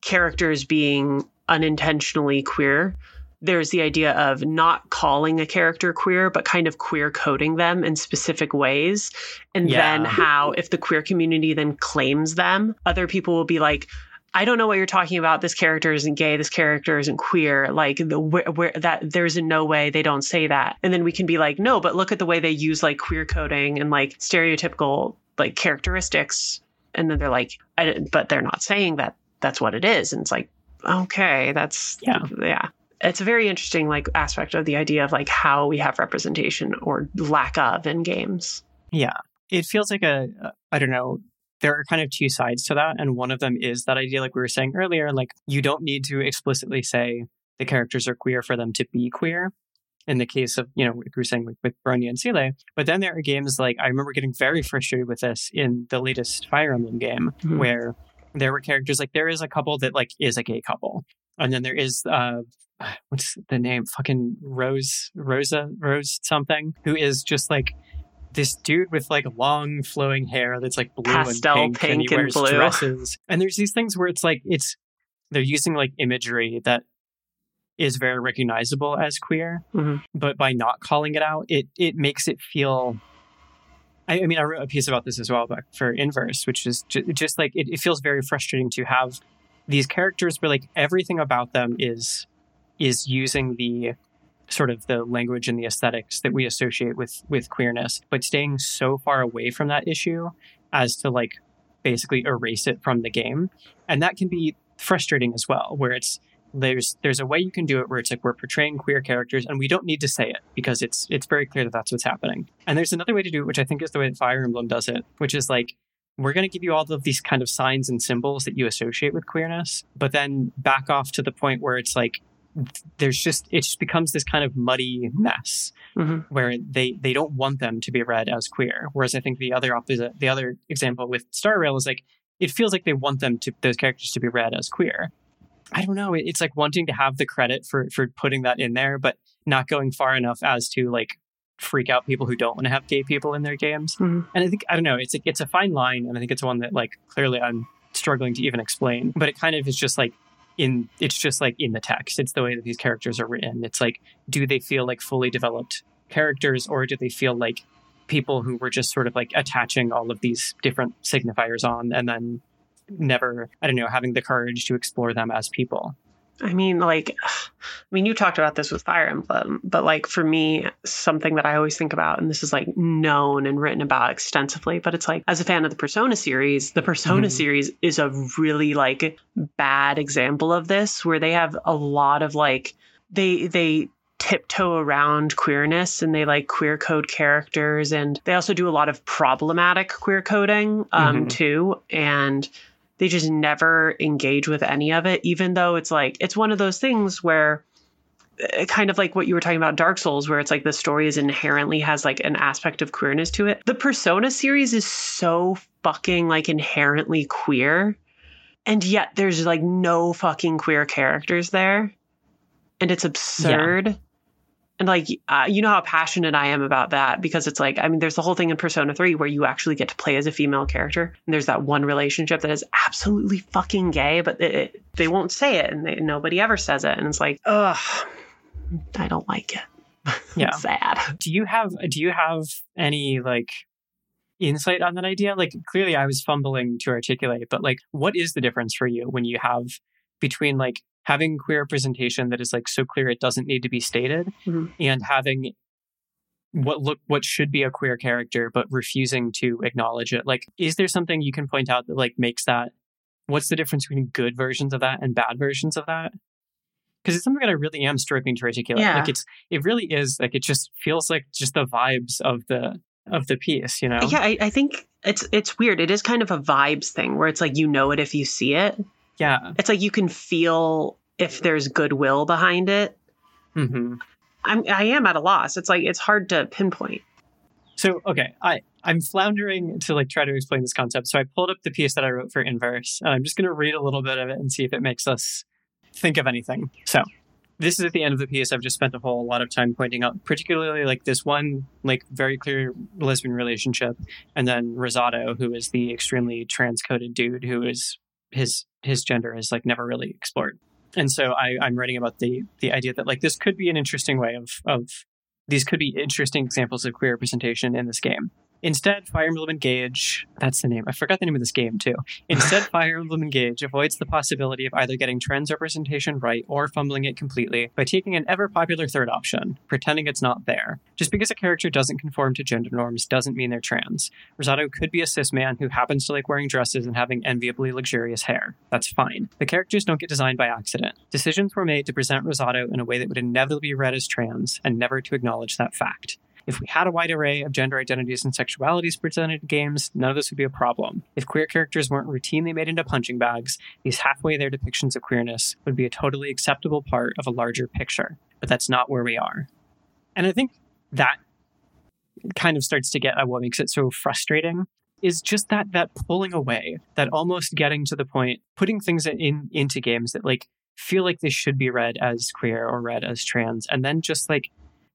characters being unintentionally queer. There's the idea of not calling a character queer, but kind of queer coding them in specific ways. And Yeah. then how, if the queer community then claims them, other people will be like, I don't know what you're talking about. This character isn't gay. This character isn't queer. Like the where, where that there's in no way they don't say that. And then we can be like, no, but look at the way they use like queer coding and like stereotypical like characteristics. And then they're like, but they're not saying that that's what it is. And it's like, okay, that's Yeah. yeah. It's a very interesting like aspect of the idea of like how we have representation or lack of in games. Yeah. It feels like a I don't know, there are kind of two sides to that. And one of them is that idea, like we were saying earlier, like you don't need to explicitly say the characters are queer for them to be queer. In the case of, you know, like we were saying with, with Bronya and Seele. But then there are games like, I remember getting very frustrated with this in the latest Fire Emblem game, Mhm. where there were characters like, there is a couple that like is a gay couple. And then there is, uh, what's the name? Fucking Rose, Rosa, Rose something, who is just like this dude with like long flowing hair that's like blue Pastel and pink, and pink he and blue. dresses. And there's these things where it's like it's they're using like imagery that is very recognizable as queer, Mhm. but by not calling it out, it it makes it feel. I, I mean, I wrote a piece about this as well, but for Inverse, which is ju- just like it, it feels very frustrating to have these characters where like everything about them is is using the sort of the language and the aesthetics that we associate with with queerness, but staying so far away from that issue as to like basically erase it from the game, and that can be frustrating as well. Where it's there's there's a way you can do it where it's like we're portraying queer characters and we don't need to say it because it's it's very clear that that's what's happening. And there's another way to do it, which I think is the way that Fire Emblem does it, which is like we're going to give you all of these kind of signs and symbols that you associate with queerness, but then back off to the point where it's like there's just it just becomes this kind of muddy mess Mhm. where they they don't want them to be read as queer. Whereas I think the other opposite, the other example with Star Rail is like it feels like they want them to those characters to be read as queer. I don't know. It's like wanting to have the credit for for putting that in there, but not going far enough as to like freak out people who don't want to have gay people in their games. Mhm. And I think I don't know. It's a, it's a fine line, and I think it's one that like clearly I'm struggling to even explain. But it kind of is just like in it's just like in the text. It's the way that these characters are written. It's like do they feel like fully developed characters, or do they feel like people who were just sort of like attaching all of these different signifiers on, and then never I don't know having the courage to explore them as people. I mean, like, I mean, you talked about this with Fire Emblem, but like for me, something that I always think about, and this is like known and written about extensively, but it's like as a fan of the Persona series, the Persona Mhm. series is a really like bad example of this, where they have a lot of like they they tiptoe around queerness and they like queer code characters and they also do a lot of problematic queer coding um Mhm. too and they just never engage with any of it even though it's like it's one of those things where uh, kind of like what you were talking about dark souls where it's like the story is inherently has like an aspect of queerness to it the persona series is so fucking like inherently queer and yet there's like no fucking queer characters there and it's absurd. And like, uh, you know how passionate I am about that because it's like, I mean, there's the whole thing in Persona 3 where you actually get to play as a female character. And there's that one relationship that is absolutely fucking gay, but it, it, they won't say it and they, nobody ever says it. And it's like, ugh, I don't like it. Yeah. sad. Do you have do you have any like insight on that idea? Like clearly I was fumbling to articulate, but like what is the difference for you when you have between like having queer representation that is like so clear it doesn't need to be stated Mhm. and having what look what should be a queer character but refusing to acknowledge it like is there something you can point out that like makes that what's the difference between good versions of that and bad versions of that because it's something that i really am struggling to articulate Yeah. like it's it really is like it just feels like just the vibes of the of the piece you know Yeah, I, I think it's it's weird. It is kind of a vibes thing where it's like you know it if you see it. Yeah It's like you can feel if there's goodwill behind it. hmm I'm I am at a loss. It's like it's hard to pinpoint. So okay, I I'm floundering to like try to explain this concept. So I pulled up the piece that I wrote for Inverse, and I'm just going to read a little bit of it and see if it makes us think of anything. So this is at the end of the piece. I've just spent a whole lot of time pointing out, particularly like this one like very clear lesbian relationship, and then Rosado, who is the extremely transcoded dude who is his his gender is like never really explored. And so I, I'm writing about the the idea that like this could be an interesting way of of these could be interesting examples of queer representation in this game. Instead, Fire Emblem Engage, that's the name. I forgot the name of this game too. Instead, Fire Emblem Engage avoids the possibility of either getting trans representation right or fumbling it completely by taking an ever popular third option, pretending it's not there. Just because a character doesn't conform to gender norms doesn't mean they're trans. Rosado could be a cis man who happens to like wearing dresses and having enviably luxurious hair. That's fine. The characters don't get designed by accident. Decisions were made to present Rosado in a way that would inevitably be read as trans and never to acknowledge that fact. If we had a wide array of gender identities and sexualities presented in games, none of this would be a problem. If queer characters weren't routinely made into punching bags, these halfway there depictions of queerness would be a totally acceptable part of a larger picture. But that's not where we are. And I think that kind of starts to get at what makes it so frustrating is just that that pulling away, that almost getting to the point, putting things in into games that like feel like they should be read as queer or read as trans, and then just like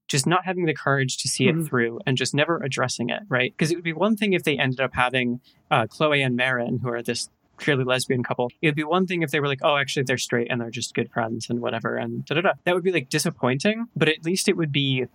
just not having the courage to see Mhm. it through and just never addressing it, right? Because it would be one thing if they ended up having uh, Chloe and Marin, who are this clearly lesbian couple. It would be one thing if they were like, oh, actually, they're straight and they're just good friends and whatever, and da da da. That would be like disappointing, but at least it would be,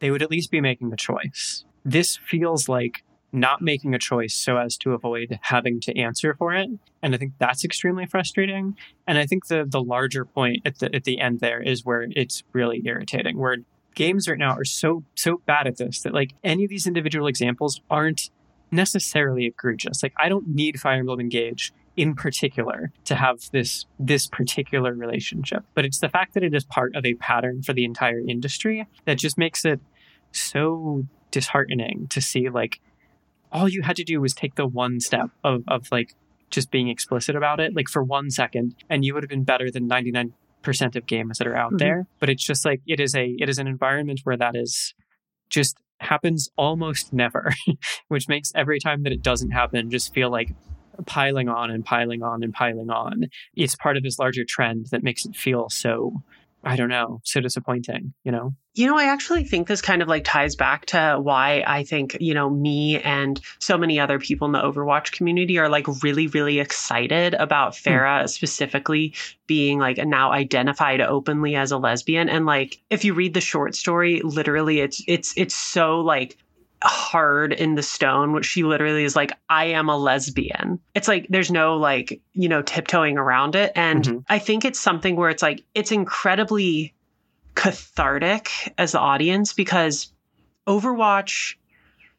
they would at least be making a choice. This feels like not making a choice so as to avoid having to answer for it. And I think that's extremely frustrating. And I think the the larger point at the at the end there is where it's really irritating, where games right now are so so bad at this that like any of these individual examples aren't necessarily egregious. Like I don't need Fire Emblem Engage in particular to have this this particular relationship, but it's the fact that it is part of a pattern for the entire industry that just makes it so disheartening to see like all you had to do was take the one step of of like just being explicit about it like for one second and you would have been better than 99% of games that are out Mhm. there but it's just like it is a it is an environment where that is just happens almost never which makes every time that it doesn't happen just feel like piling on and piling on and piling on it's part of this larger trend that makes it feel so i don't know so disappointing you know You know, I actually think this kind of like ties back to why I think, you know, me and so many other people in the Overwatch community are like really, really excited about hmm. Pharah specifically being like now identified openly as a lesbian. And like if you read the short story, literally it's it's it's so like hard in the stone which she literally is like i am a lesbian. It's like there's no like you know tiptoeing around it. And Mhm. i think it's something where it's like it's incredibly cathartic as the audience because Overwatch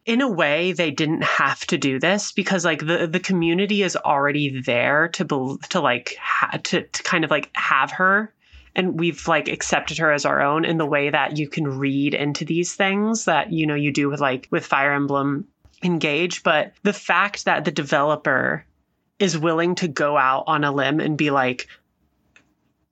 in a way they didn't have to do this because like the the community is already there to bel to like ha- to, to kind of like have her and we've like accepted her as our own in the way that you can read into these things that you know you do with like with Fire Emblem Engage. But the fact that the developer is willing to go out on a limb and be like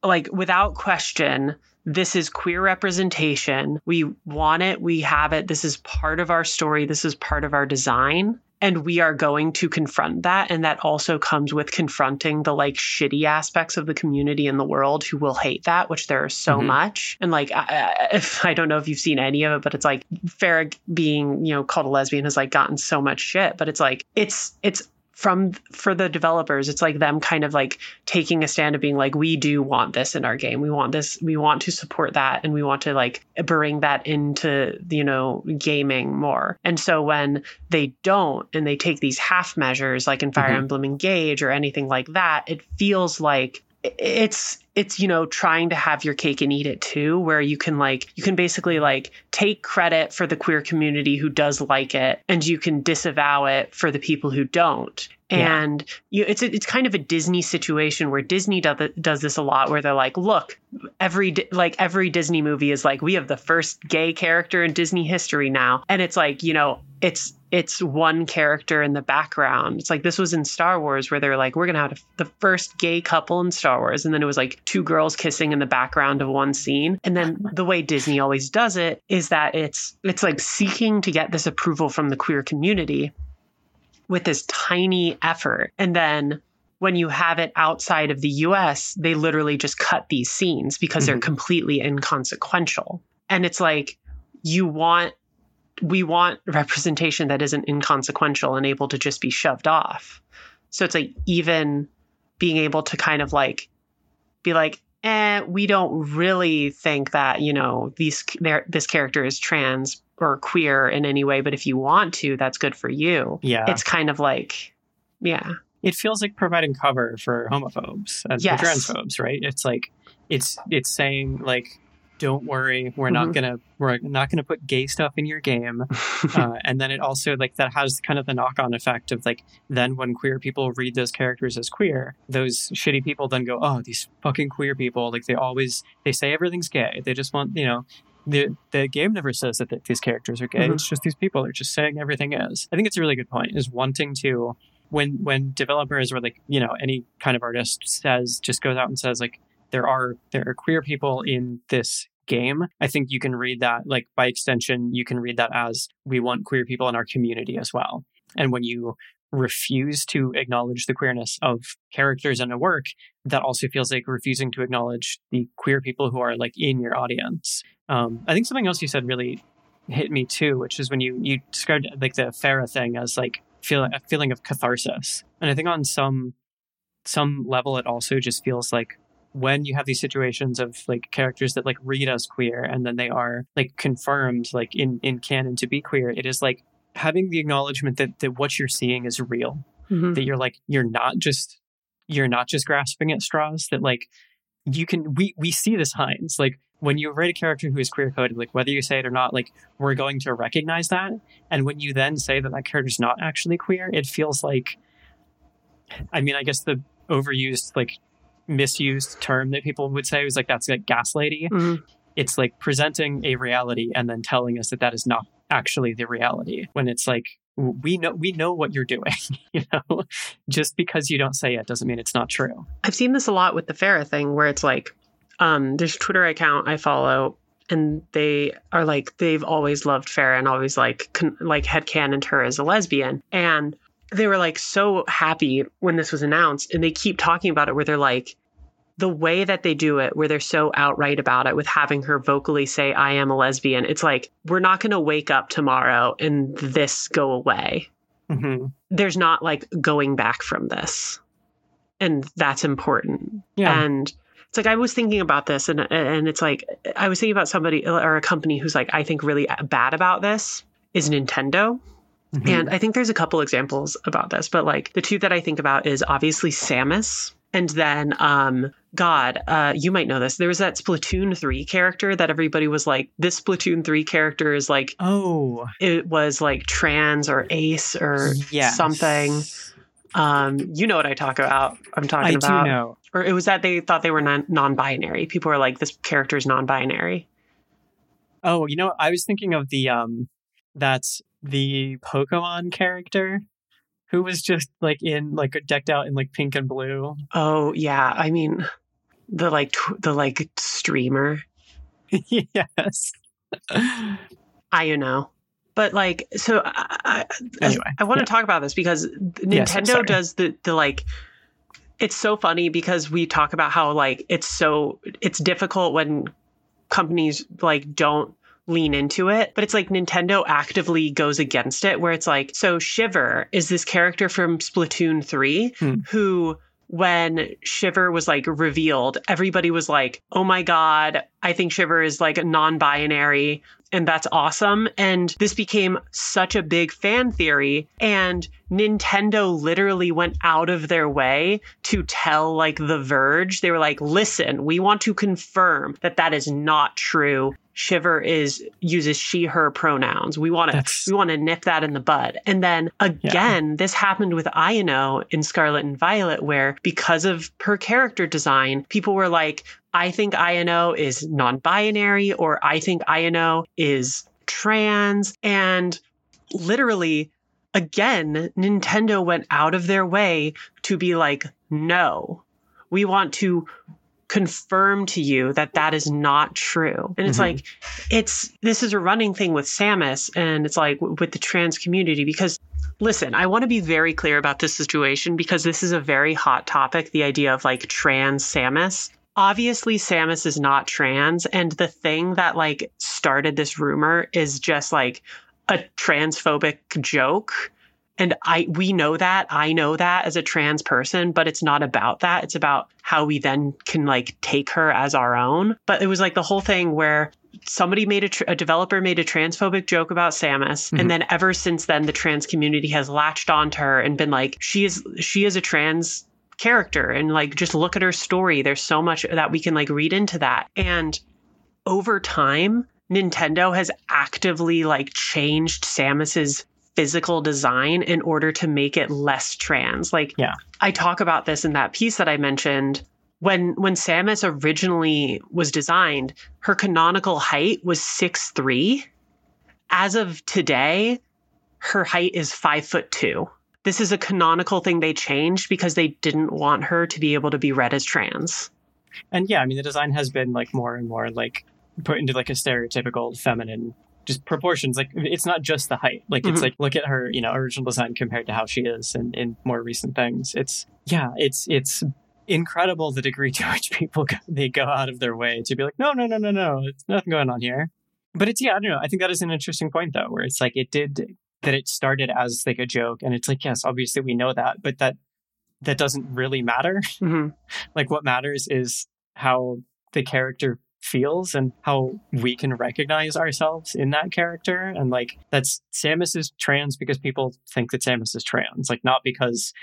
like without question this is queer representation. We want it. We have it. This is part of our story. This is part of our design and we are going to confront that. And that also comes with confronting the like shitty aspects of the community in the world who will hate that which there are so Mhm. much. And like I, if i don't know if you've seen any of it but it's like pharah being you know called a lesbian has like gotten so much shit. But it's like it's it's from for the developers it's like them kind of like taking a stand of being like we do want this in our game we want this we want to support that and we want to like bring that into you know gaming more and so when they don't and they take these half measures like in fire Mhm. emblem engage or anything like that it feels like it's it's you know trying to have your cake and eat it too where you can like you can basically like take credit for the queer community who does like it and you can disavow it for the people who don't Yeah. and you it's it's kind of a Disney situation where Disney does does this a lot where they're like look every like every Disney movie is like we have the first gay character in Disney history now and it's like you know it's it's one character in the background it's like this was in Star Wars where they're like we're gonna have the first gay couple in Star Wars and then it was like two girls kissing in the background of one scene and then the way Disney always does it is that it's it's like seeking to get this approval from the queer community with this tiny effort and then when you have it outside of the US, they literally just cut these scenes because they're Mhm. completely inconsequential. And it's like you want we want representation that isn't inconsequential and able to just be shoved off. So it's like even being able to kind of like be like, eh, we don't really think that, you know, these this character is trans or queer in any way, but if you want to, that's good for you. Yeah. It's kind of like yeah. it feels like providing cover for homophobes and Yes. transphobes, right? It's like it's it's saying like, don't worry, we're not Mhm. gonna we're not gonna put gay stuff in your game. uh, and then it also like that has kind of the knock-on effect of like then when queer people read those characters as queer, those shitty people then go, oh, these fucking queer people, like they always they say everything's gay. They just want you know. The, the game never says that th- these characters are gay. Mhm. It's just these people are just saying everything is. I think it's a really good point. Is wanting to when when developers or like you know any kind of artist says just goes out and says like there are there are queer people in this game. I think you can read that like by extension you can read that as we want queer people in our community as well. And when you refuse to acknowledge the queerness of characters in a work that also feels like refusing to acknowledge the queer people who are like in your audience. Um, i think something else you said really hit me too which is when you you described like the Pharah thing as like feel a feeling of catharsis. And i think on some some level it also just feels like when you have these situations of like characters that like read as queer and then they are like confirmed like in in canon to be queer it is like having the acknowledgement that that what you're seeing is real. Mhm. that you're like you're not just you're not just grasping at straws that like you can we we see the signs like when you write a character who is queer coded like whether you say it or not like we're going to recognize that. And when you then say that that character's not actually queer it feels like i mean i guess the overused like misused term that people would say was like that's like gaslighty Mhm. it's like presenting a reality and then telling us that that is not actually the reality when it's like we know we know what you're doing you know just because you don't say it doesn't mean it's not true I've seen this a lot with the Pharah thing where it's like, um, there's a Twitter account I follow and they are like, they've always loved Pharah and always like, con- like headcanoned her as a lesbian. And they were like so happy when this was announced and they keep talking about it where they're like, the way that they do it, where they're so outright about it with having her vocally say, I am a lesbian, it's like, we're not going to wake up tomorrow and this go away. Hmm there's not like going back from this. And that's important. Yeah. And it's like i was thinking about this and and it's like i was thinking about somebody or a company who's like i think really bad about this is nintendo Mhm. and i think there's a couple examples about this but like the two that i think about is obviously samus and then um god uh you might know this there was that splatoon 3 character that everybody was like this splatoon 3 character is like oh it was like trans or ace or yes. something. Um, you know what I talk about. I'm talking i about. do know Or it was that they thought they were non- non-binary. People were like, this character is non-binary. oh you know i was thinking of the um that's the pokemon character who was just like in like decked out in like pink and blue Oh yeah, I mean, the like tw- the like streamer. yes I you know. But like, so I, I, Anyway, I want yeah. to talk about this because Nintendo sorry. does the the like. It's so funny because we talk about how like it's so it's difficult when companies like don't lean into it but it's like Nintendo actively goes against it where it's like so Shiver is this character from Splatoon 3 Hmm. who when Shiver was like revealed everybody was like oh my god I think Shiver is like non-binary and that's awesome. And this became such a big fan theory and Nintendo literally went out of their way to tell like The Verge. They were like listen we want to confirm that that is not true Shiver is uses she her pronouns. We want to we want to nip that in the bud. And then again this happened with Iono in Scarlet and Violet where because of her character design people were like I think Iono is non-binary or I think Iono is trans. And literally again Nintendo went out of their way to be like no. We want to confirm to you that that is not true and it's Mhm. like it's this is a running thing with Samus and it's like w- with the trans community because listen I want to be very clear about this situation because this is a very hot topic the idea of like trans Samus obviously Samus is not trans and the thing that like started this rumor is just like a transphobic joke and I we know that I know that as a trans person but it's not about that. It's about how we then can like take her as our own. But it was like the whole thing where somebody made a, tr- a developer made a transphobic joke about Samus Mhm. and then ever since then the trans community has latched onto her and been like she is she is a trans character. And like just look at her story. There's so much that we can like read into that. And over time Nintendo has actively like changed Samus's physical design in order to make it less trans like Yeah. I talk about this in that piece that I mentioned when when Samus originally was designed her canonical height was six three. as of today her height is five foot two this is a canonical thing they changed because they didn't want her to be able to be read as trans. and yeah, I mean the design has been like more and more like put into like a stereotypical feminine just proportions. Like it's not just the height. Like it's Mhm. like look at her, you know, original design compared to how she is in, in more recent things. It's yeah, it's it's incredible the degree to which people go, they go out of their way to be like, no, no, no, no, no, it's nothing going on here. But it's yeah, I don't know. I think that is an interesting point though, where it's like it did that it started as like a joke, and it's like yes, obviously we know that, but that that doesn't really matter. Mhm. Like what matters is how the character feels and how we can recognize ourselves in that character. And like that's Samus is trans because people think that Samus is trans, like not because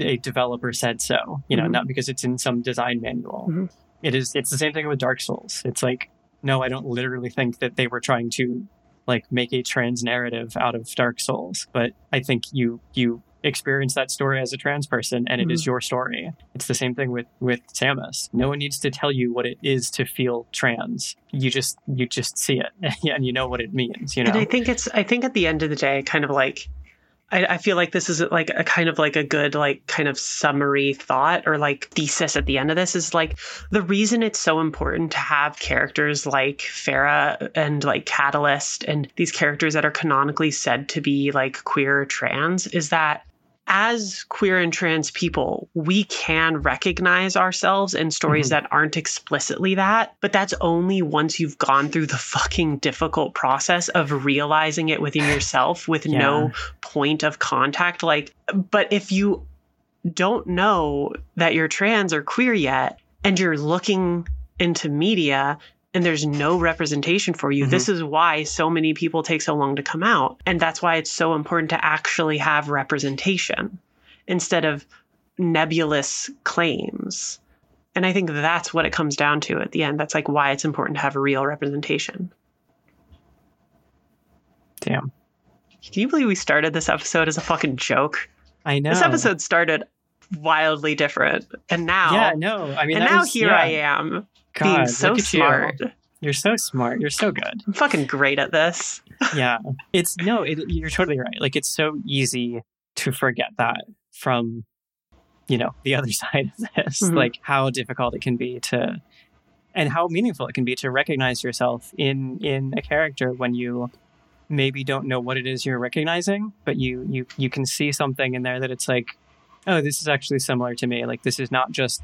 a developer said so, you know, Mhm. not because it's in some design manual. Mhm. It is it's the same thing with Dark Souls. It's like, no, I don't literally think that they were trying to like make a trans narrative out of Dark Souls, but I think you you experience that story as a trans person and it is mm-hmm. your story. It's the same thing with with Samus. No one needs to tell you what it is to feel trans. You just you just see it and you know what it means, you know. And I think it's I think at the end of the day, kind of like I, I feel like this is like a kind of like a good like kind of summary thought or like thesis at the end of this is like the reason it's so important to have characters like Pharah and like Catalyst and these characters that are canonically said to be like queer or trans is that as queer and trans people, we can recognize ourselves in stories Mhm. that aren't explicitly that, but that's only once you've gone through the fucking difficult process of realizing it within yourself with Yeah. no point of contact. Like, but if you don't know that you're trans or queer yet, and you're looking into media and there's no representation for you. Mhm. This is why so many people take so long to come out. And that's why it's so important to actually have representation instead of nebulous claims. And I think that's what it comes down to at the end. That's like why it's important to have a real representation. Damn. Can you believe we started this episode as a fucking joke? I know. This episode started wildly different. And now Yeah, no. I mean and now was- here yeah. I am God, being so at you. smart. You're so smart. You're so good. I'm fucking great at this. yeah it's no it, you're totally right like it's so easy to forget that from you know the other side of this Mhm. like how difficult it can be to and how meaningful it can be to recognize yourself in in a character when you maybe don't know what it is you're recognizing, but you you you can see something in there that it's like, oh, this is actually similar to me. Like this is not just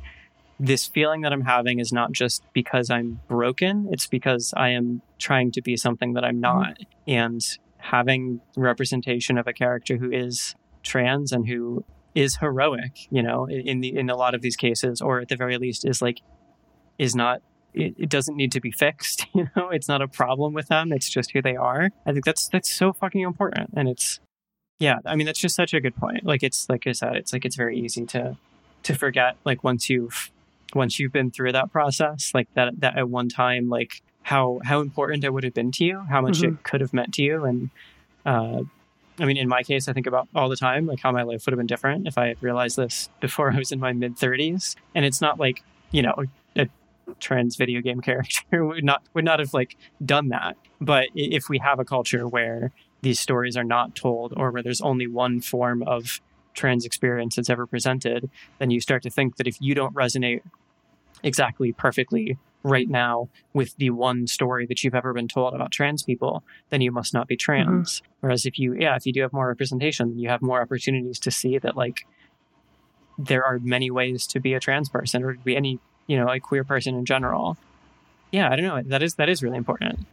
this feeling that I'm having is not just because I'm broken, it's because I am trying to be something that I'm mm-hmm. not. And having representation of a character who is trans and who is heroic, you know, in the in a lot of these cases, or at the very least is like is not it, it, doesn't need to be fixed, you know, it's not a problem with them, it's just who they are. I think that's that's so fucking important. And it's yeah, I mean that's just such a good point. Like it's like I said, it's like it's very easy to to forget like once you've once you've been through that process, like that that at one time, like how how important it would have been to you, how much mm-hmm. it could have meant to you, and uh, I mean, in my case, I think about all the time, like how my life would have been different if I had realized this before I was in my mid 30s. And it's not like you know a trans video game character would not would not have like done that. But if we have a culture where these stories are not told, or where there's only one form of trans experience that's ever presented, then you start to think that if you don't resonate exactly perfectly right now with the one story that you've ever been told about trans people, then you must not be trans. Mm-hmm. Whereas if you, yeah, if you do have more representation, you have more opportunities to see that like there are many ways to be a trans person or to be any, you know, a queer person in general. Yeah, I don't know. That is that is really important.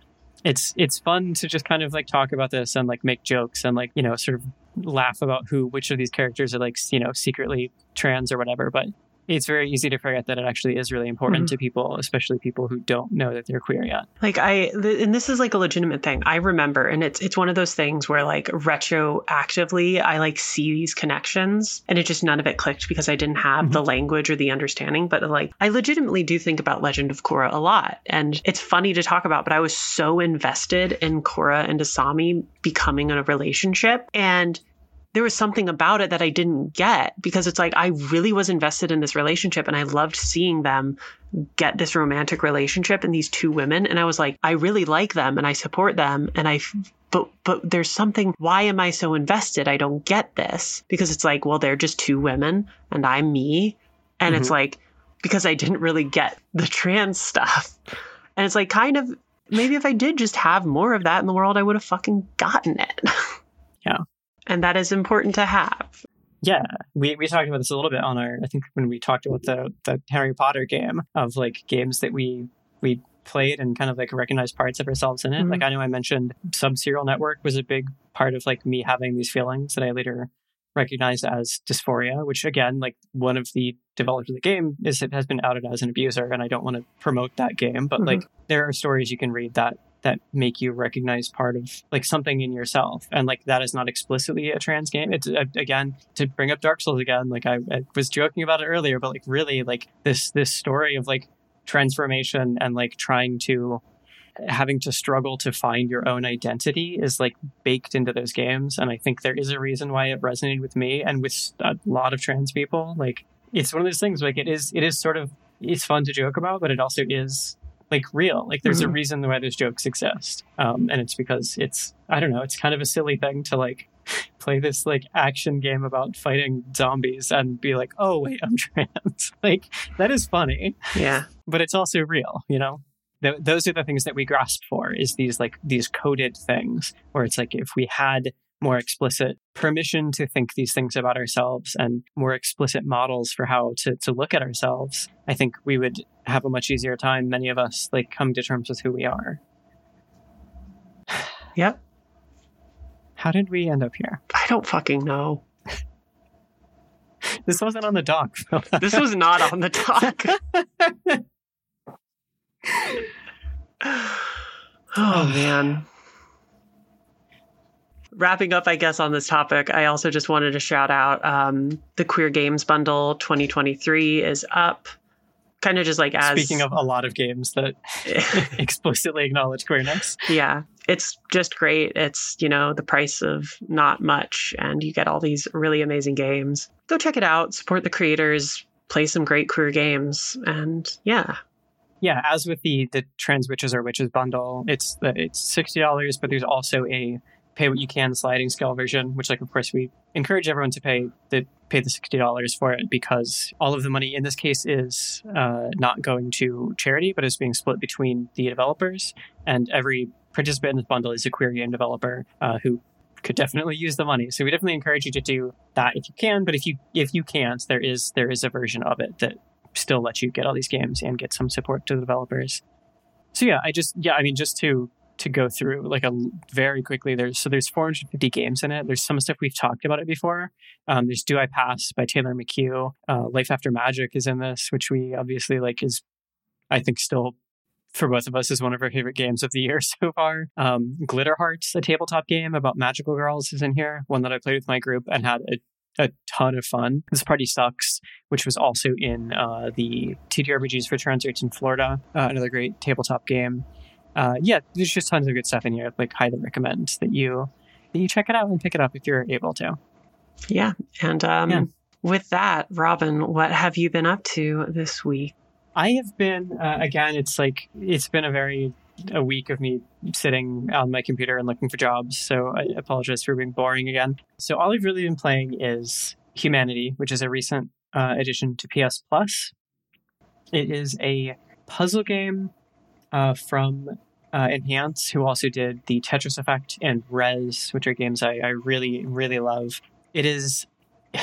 It's it's fun to just kind of like talk about this and like make jokes and like, you know, sort of laugh about who which of these characters are like, you know, secretly trans or whatever, but it's very easy to forget that it actually is really important mm-hmm. to people, especially people who don't know that they're queer yet. Like I, th- and this is like a legitimate thing. I remember, and it's it's one of those things where like retroactively, I like see these connections, and it just none of it clicked because I didn't have mm-hmm. the language or the understanding. But like, I legitimately do think about Legend of Korra a lot, and it's funny to talk about. But I was so invested in Korra and Asami becoming in a relationship, and there was something about it that I didn't get because it's like I really was invested in this relationship and I loved seeing them get this romantic relationship and these two women. And I was like I really like them and I support them. And I but but there's something why am I so invested? I don't get this because it's like well they're just two women and I'm me. And mm-hmm. it's like because I didn't really get the trans stuff. And it's like kind of maybe if I did just have more of that in the world I would have fucking gotten it. Yeah and that is important to have. Yeah, we, we talked about this a little bit on our I think when we talked about the the Harry Potter game of like games that we we played and kind of like recognized parts of ourselves in it. Mm-hmm. Like I know I mentioned Subserial Network was a big part of like me having these feelings that I later recognized as dysphoria, which again, like one of the developers of the game is it has been outed as an abuser, and I don't want to promote that game, but mm-hmm. like there are stories you can read that that make you recognize part of like something in yourself. And like that is not explicitly a trans game. It's uh, again to bring up dark souls again like I, I was joking about it earlier but like really like this this story of like transformation and like trying to having to struggle to find your own identity is like baked into those games. And i think there is a reason why it resonated with me and with a lot of trans people. Like it's one of those things like it is it is sort of it's fun to joke about but it also is like real. Like there's mm-hmm. a reason why those jokes exist, um, and it's because it's I don't know. It's kind of a silly thing to like play this like action game about fighting zombies and be like, oh wait, I'm trans. like that is funny. Yeah, but it's also real. You know. Th- those are the things that we grasp for is these like these coded things where it's like if we had more explicit permission to think these things about ourselves and more explicit models for how to, to look at ourselves, I think we would have a much easier time, many of us, like come to terms with who we are. Yep. How did we end up here? I don't fucking know. this wasn't on the doc. this was not on the doc. oh man wrapping up, I guess, on this topic, I also just wanted to shout out um, the Queer Games Bundle 2023 is up. Kind of just like as. Speaking of a lot of games that explicitly acknowledge queerness. Yeah, it's just great. It's, you know, the price of not much, and you get all these really amazing games. Go check it out, support the creators, play some great queer games, and yeah, yeah, as with the the trans witches or witches bundle, it's it's sixty dollars, but there's also a pay what you can sliding scale version, which like of course we encourage everyone to pay the pay the sixty dollars for it because all of the money in this case is uh, not going to charity, but is being split between the developers, and every participant in this bundle is a queer game developer uh, who could definitely use the money. So we definitely encourage you to do that if you can. But if you if you can't, there is there is a version of it that still lets you get all these games and get some support to the developers. So yeah, I just yeah, I mean just to to go through like a very quickly. There's so there's 450 games in it. There's some stuff we've talked about it before. Um, there's Do I Pass by Taylor McHugh. Uh, Life After Magic is in this, which we obviously like is I think still for both of us is one of our favorite games of the year so far. Um, Glitter Hearts, a tabletop game about magical girls, is in here. One that I played with my group and had a a ton of fun. This Party Sucks, which was also in uh, the TTRPGs for Trans Rights in Florida, uh, another great tabletop game. Uh, yeah, there's just tons of good stuff in here. Like, highly recommend that you that you check it out and pick it up if you're able to. Yeah, and um, yeah. with that, Robin, what have you been up to this week? I have been uh, again. It's like it's been a very a week of me sitting on my computer and looking for jobs. So I apologize for being boring again. So all I've really been playing is Humanity, which is a recent uh, addition to PS Plus. It is a puzzle game uh, from uh, Enhance, who also did the Tetris Effect and Rez, which are games I, I really, really love. It is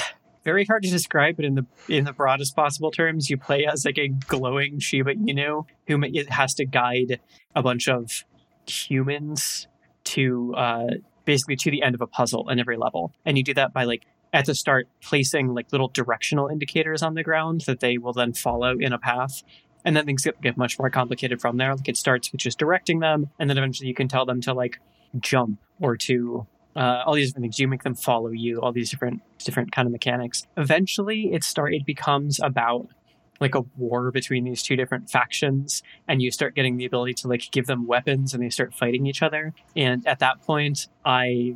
very hard to describe, but in the in the broadest possible terms, you play as like a glowing Shiba Inu who has to guide a bunch of humans to uh, basically to the end of a puzzle in every level, and you do that by like at the start placing like little directional indicators on the ground that they will then follow in a path. And then things get, get much more complicated from there. Like it starts with just directing them, and then eventually you can tell them to like jump or to uh, all these different things. You make them follow you. All these different different kind of mechanics. Eventually, it start it becomes about like a war between these two different factions and you start getting the ability to like give them weapons and they start fighting each other and at that point i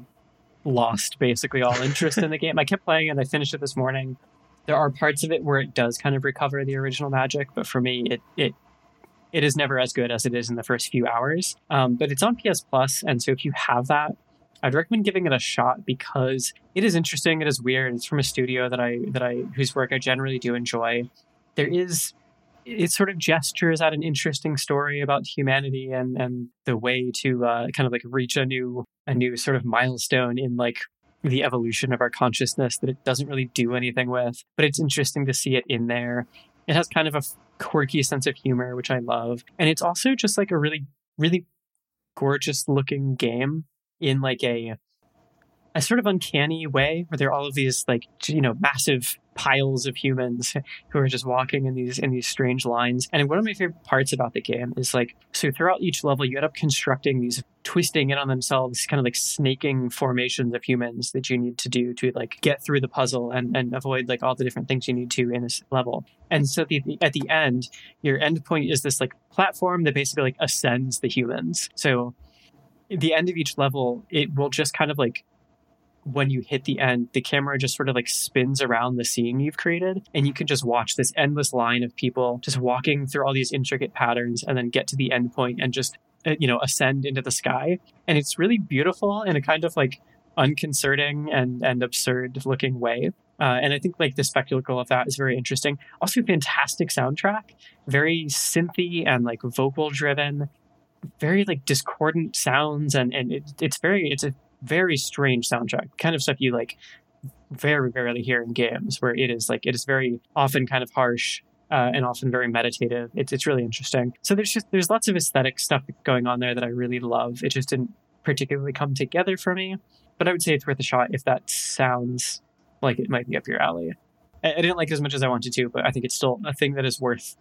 lost basically all interest in the game i kept playing and i finished it this morning there are parts of it where it does kind of recover the original magic but for me it it it is never as good as it is in the first few hours um, but it's on ps plus and so if you have that I'd recommend giving it a shot because it is interesting. It is weird. It's from a studio that I that I whose work I generally do enjoy. There is it sort of gestures at an interesting story about humanity and and the way to uh, kind of like reach a new a new sort of milestone in like the evolution of our consciousness that it doesn't really do anything with but it's interesting to see it in there. It has kind of a quirky sense of humor which i love. And it's also just like a really really gorgeous looking game in like a a sort of uncanny way where there are all of these like you know massive piles of humans who are just walking in these in these strange lines. And one of my favorite parts about the game is like so throughout each level you end up constructing these twisting in on themselves kind of like snaking formations of humans that you need to do to like get through the puzzle and, and avoid like all the different things you need to in this level. And so the, the, at the end your end point is this like platform that basically like ascends the humans. So the end of each level, it will just kind of like when you hit the end, the camera just sort of like spins around the scene you've created, and you can just watch this endless line of people just walking through all these intricate patterns and then get to the end point and just, you know, ascend into the sky. And it's really beautiful in a kind of like unconcerting and, and absurd looking way. Uh, and I think like the spectacle of that is very interesting. Also, fantastic soundtrack, very synthy and like vocal driven very like discordant sounds and and it, it's very it's a very strange soundtrack kind of stuff you like very rarely hear in games where it is like it is very often kind of harsh uh, and often very meditative. It's, it's really interesting. So there's just there's lots of aesthetic stuff going on there that i really love. It just didn't particularly come together for me but i would say it's worth a shot if that sounds like it might be up your alley. I, I didn't like it as much as i wanted to but i think it's still a thing that is worth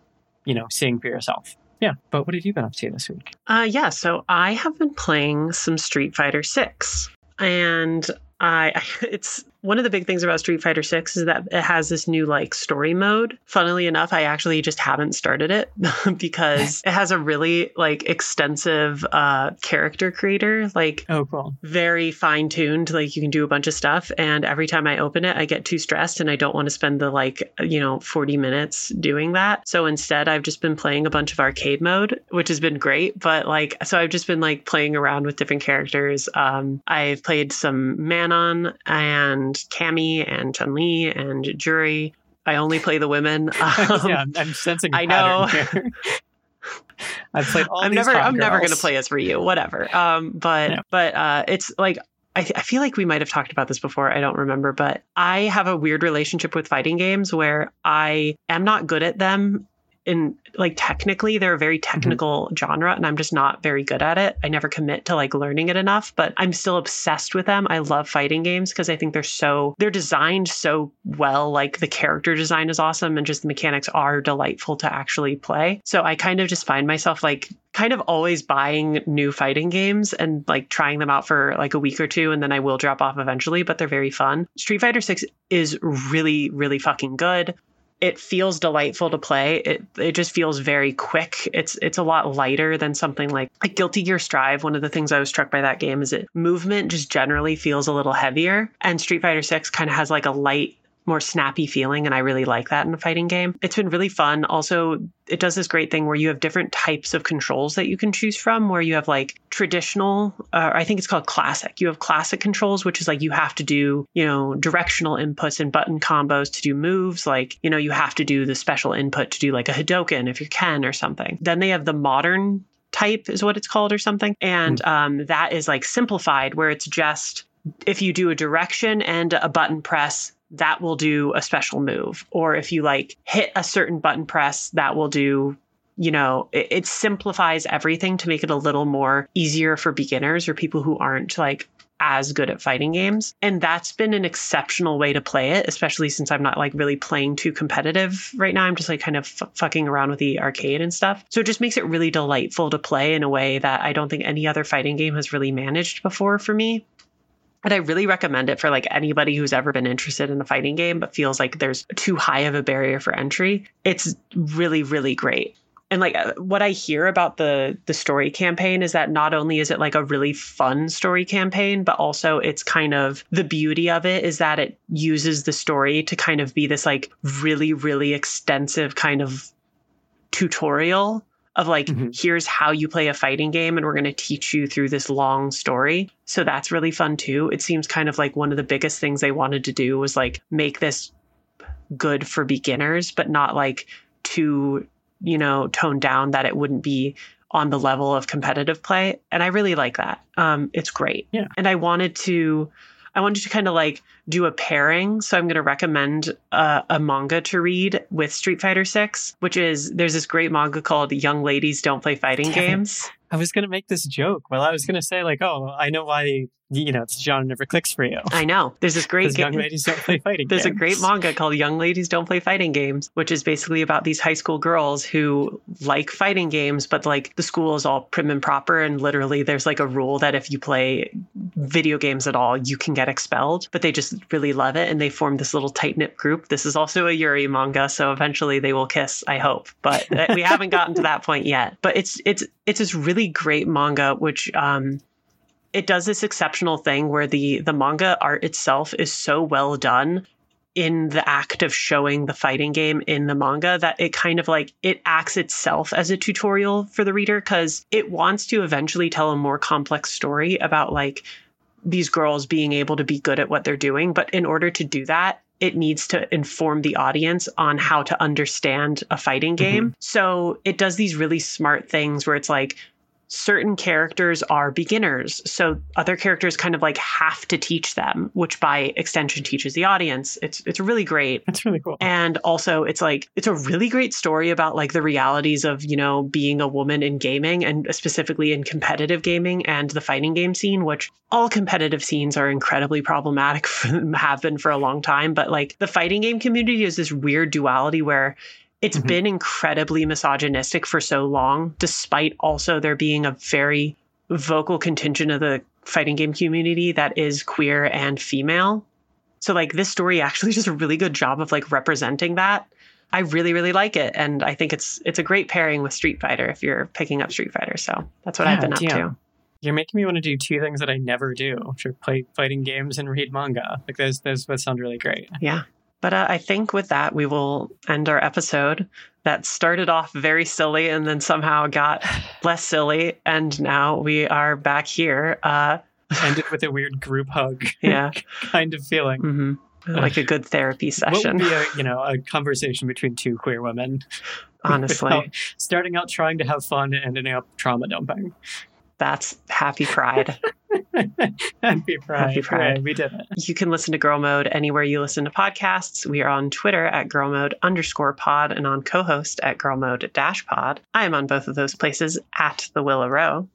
you know seeing for yourself. Yeah, but what have you been up to this week? Uh, yeah, so I have been playing some Street Fighter Six, and I it's one of the big things about Street Fighter 6 is that it has this new like story mode. Funnily enough, I actually just haven't started it because it has a really like extensive uh character creator, like oh cool. Very fine-tuned, like you can do a bunch of stuff and every time I open it, I get too stressed and I don't want to spend the like, you know, 40 minutes doing that. So instead, I've just been playing a bunch of arcade mode, which has been great, but like so I've just been like playing around with different characters. Um I've played some Manon and and Cammy and Chun Li and Juri. I only play the women. Um, yeah, I'm, sensing. I know. I've played all. I'm never I'm never gonna play as Ryu, whatever. Um, but Yeah. but uh, it's like I, I feel like we might have talked about this before. I don't remember, but I have a weird relationship with fighting games where I am not good at them. In like technically, they're a very mm-hmm. technical genre, and I'm just not very good at it. I never commit to like learning it enough, but I'm still obsessed with them. I love fighting games because I think they're so they're designed so well. Like the character design is awesome, and just the mechanics are delightful to actually play. So I kind of just find myself like kind of always buying new fighting games and like trying them out for like a week or two and then I will drop off eventually, but they're very fun. Street Fighter 6 is really really fucking good. It feels delightful to play. It it just feels very quick. It's it's a lot lighter than something like like Guilty Gear Strive. One of the things I was struck by that game is it movement just generally feels a little heavier and Street Fighter 6 kind of has like a light more snappy feeling and I really like that in a fighting game. It's been really fun. Also, it does this great thing where you have different types of controls that you can choose from where you have like traditional uh, I think it's called classic. You have classic controls which is like you have to do, you know, directional inputs and button combos to do moves like, you know, you have to do the special input to do like a Hadoken if you can or something. Then they have the modern type is what it's called or something. And um, that is like simplified where it's just if you do a direction and a button press, that will do a special move. Or if you like hit a certain button press, that will do, you know, it, it simplifies everything to make it a little more easier for beginners or people who aren't like as good at fighting games. And that's been an exceptional way to play it, especially since I'm not like really playing too competitive right now. I'm just like kind of f- fucking around with the arcade and stuff. So it just makes it really delightful to play in a way that I don't think any other fighting game has really managed before for me. And I really recommend it for like anybody who's ever been interested in a fighting game but feels like there's too high of a barrier for entry. It's really really great. And like uh, what I hear about the the story campaign is that not only is it like a really fun story campaign, but also it's kind of the beauty of it is that it uses the story to kind of be this like really really extensive kind of tutorial of like Mhm. here's how you play a fighting game and we're going to teach you through this long story. So that's really fun too. It seems kind of like one of the biggest things they wanted to do was like make this good for beginners but not like too you know toned down that it wouldn't be on the level of competitive play. And i really like that. Um it's great. Yeah. and i wanted to I wanted to kind of like do a pairing. So I'm going to recommend uh, a manga to read with Street Fighter 6, which is there's this great manga called Young Ladies Don't Play Fighting Damn. Games. I was gonna make this joke. Well, I was gonna say like, oh, I know why you know it's genre never clicks for you. I know. There's this great Because young ladies don't play fighting. There's a great manga called Young Ladies Don't Play Fighting Games, which is basically about these high school girls who like fighting games, but like the school is all prim and proper. And literally, there's like a rule that if you play video games at all, you can get expelled. But they just really love it. And they form this little tight knit group. This is also a Yuri manga. So eventually they will kiss, I hope. But uh, we haven't gotten to that point yet. But it's, it's, it's this really great manga, which, um, it does this exceptional thing where the the manga art itself is so well done in the act of showing the fighting game in the manga that it kind of like it acts itself as a tutorial for the reader because it wants to eventually tell a more complex story about like these girls being able to be good at what they're doing. But in order to do that it needs to inform the audience on how to understand a fighting mm-hmm. game. So it does these really smart things where it's like certain characters are beginners. So other characters kind of like have to teach them, which by extension teaches the audience. It's it's really great. That's really cool. And also it's like it's a really great story about like the realities of, you know, being a woman in gaming and specifically in competitive gaming and the fighting game scene, which all competitive scenes are incredibly problematic have been for a long time, but like the fighting game community is this weird duality where it's Mhm. been incredibly misogynistic for so long, despite also there being a very vocal contingent of the fighting game community that is queer and female. So like this story actually does a really good job of like representing that. I really, really like it. And I think it's it's a great pairing with Street Fighter if you're picking up Street Fighter. So that's what I've been up damn. to. You're making me want to do two things that I never do, which are play fighting games and read manga. Like those, those would sound really great. Yeah. But uh, I think with that, we will end our episode that started off very silly and then somehow got less silly. And now we are back here. Uh, Ended with a weird group hug yeah. kind of feeling. hmm Like a good therapy What session. would be a you know a conversation between two queer women? honestly. Starting out trying to have fun and ending up trauma dumping. That's happy pride. Happy Pride. Happy Pride. Hooray, we did it. You can listen to Girl Mode anywhere you listen to podcasts. We are on Twitter at Girl Mode underscore pod and on Cohost at Girl Mode dash pod. I am on both of those places at the Willow Row.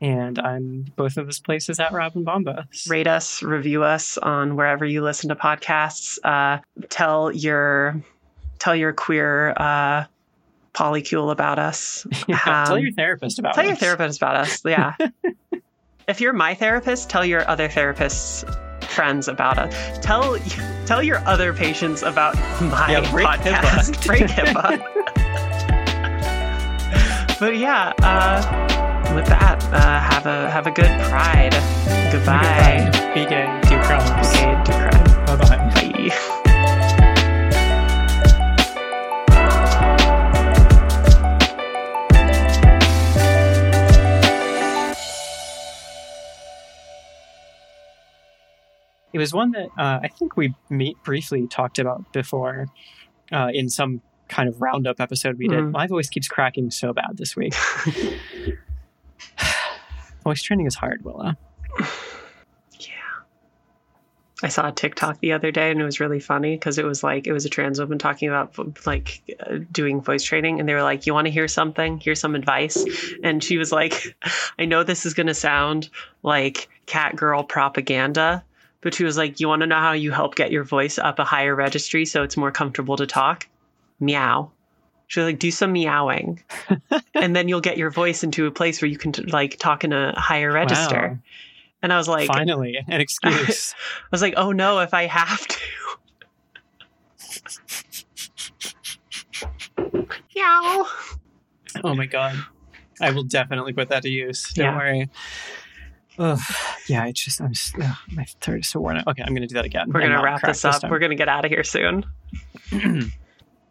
And I'm both of those places at Robin Bomba. Rate us, review us on wherever you listen to podcasts. Uh, tell your tell your queer uh, polycule about us. Yeah, tell Um, your therapist about us. Tell your therapist about us. Yeah. if you're my therapist, tell your other therapists friends about us. Tell tell your other patients about my Yeah, break podcast. HIPAA. break HIPAA. but yeah, uh, with that, uh, have a have a good pride. Goodbye. Goodbye. Be gay. Do crimes. Okay, do It was one that uh, I think we meet briefly talked about before uh, in some kind of roundup episode we did. Mhm. My voice keeps cracking so bad this week. voice training is hard, Willa. Yeah. I saw a TikTok the other day and it was really funny because it was like, it was a trans woman talking about like uh, doing voice training. And they were like, You want to hear something? Here's some advice. And she was like, I know this is going to sound like cat girl propaganda, but she was like, You want to know how you help get your voice up a higher registry so it's more comfortable to talk? Meow. She was like, Do some meowing. and then you'll get your voice into a place where you can t- like talk in a higher register. Wow. And I was like, Finally, an excuse. I was like, oh no, if I have to. Meow. oh my god. I will definitely put that to use. Don't Yeah. worry. Ugh. Yeah, it's just, I'm just, ugh, my throat is so worn out. Okay, I'm going to do that again. We're gonna wrap this up. time. We're gonna get out of here soon. uh,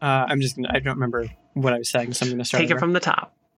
I'm just gonna, I don't remember what I was saying, so I'm going to start Take it over. from the top.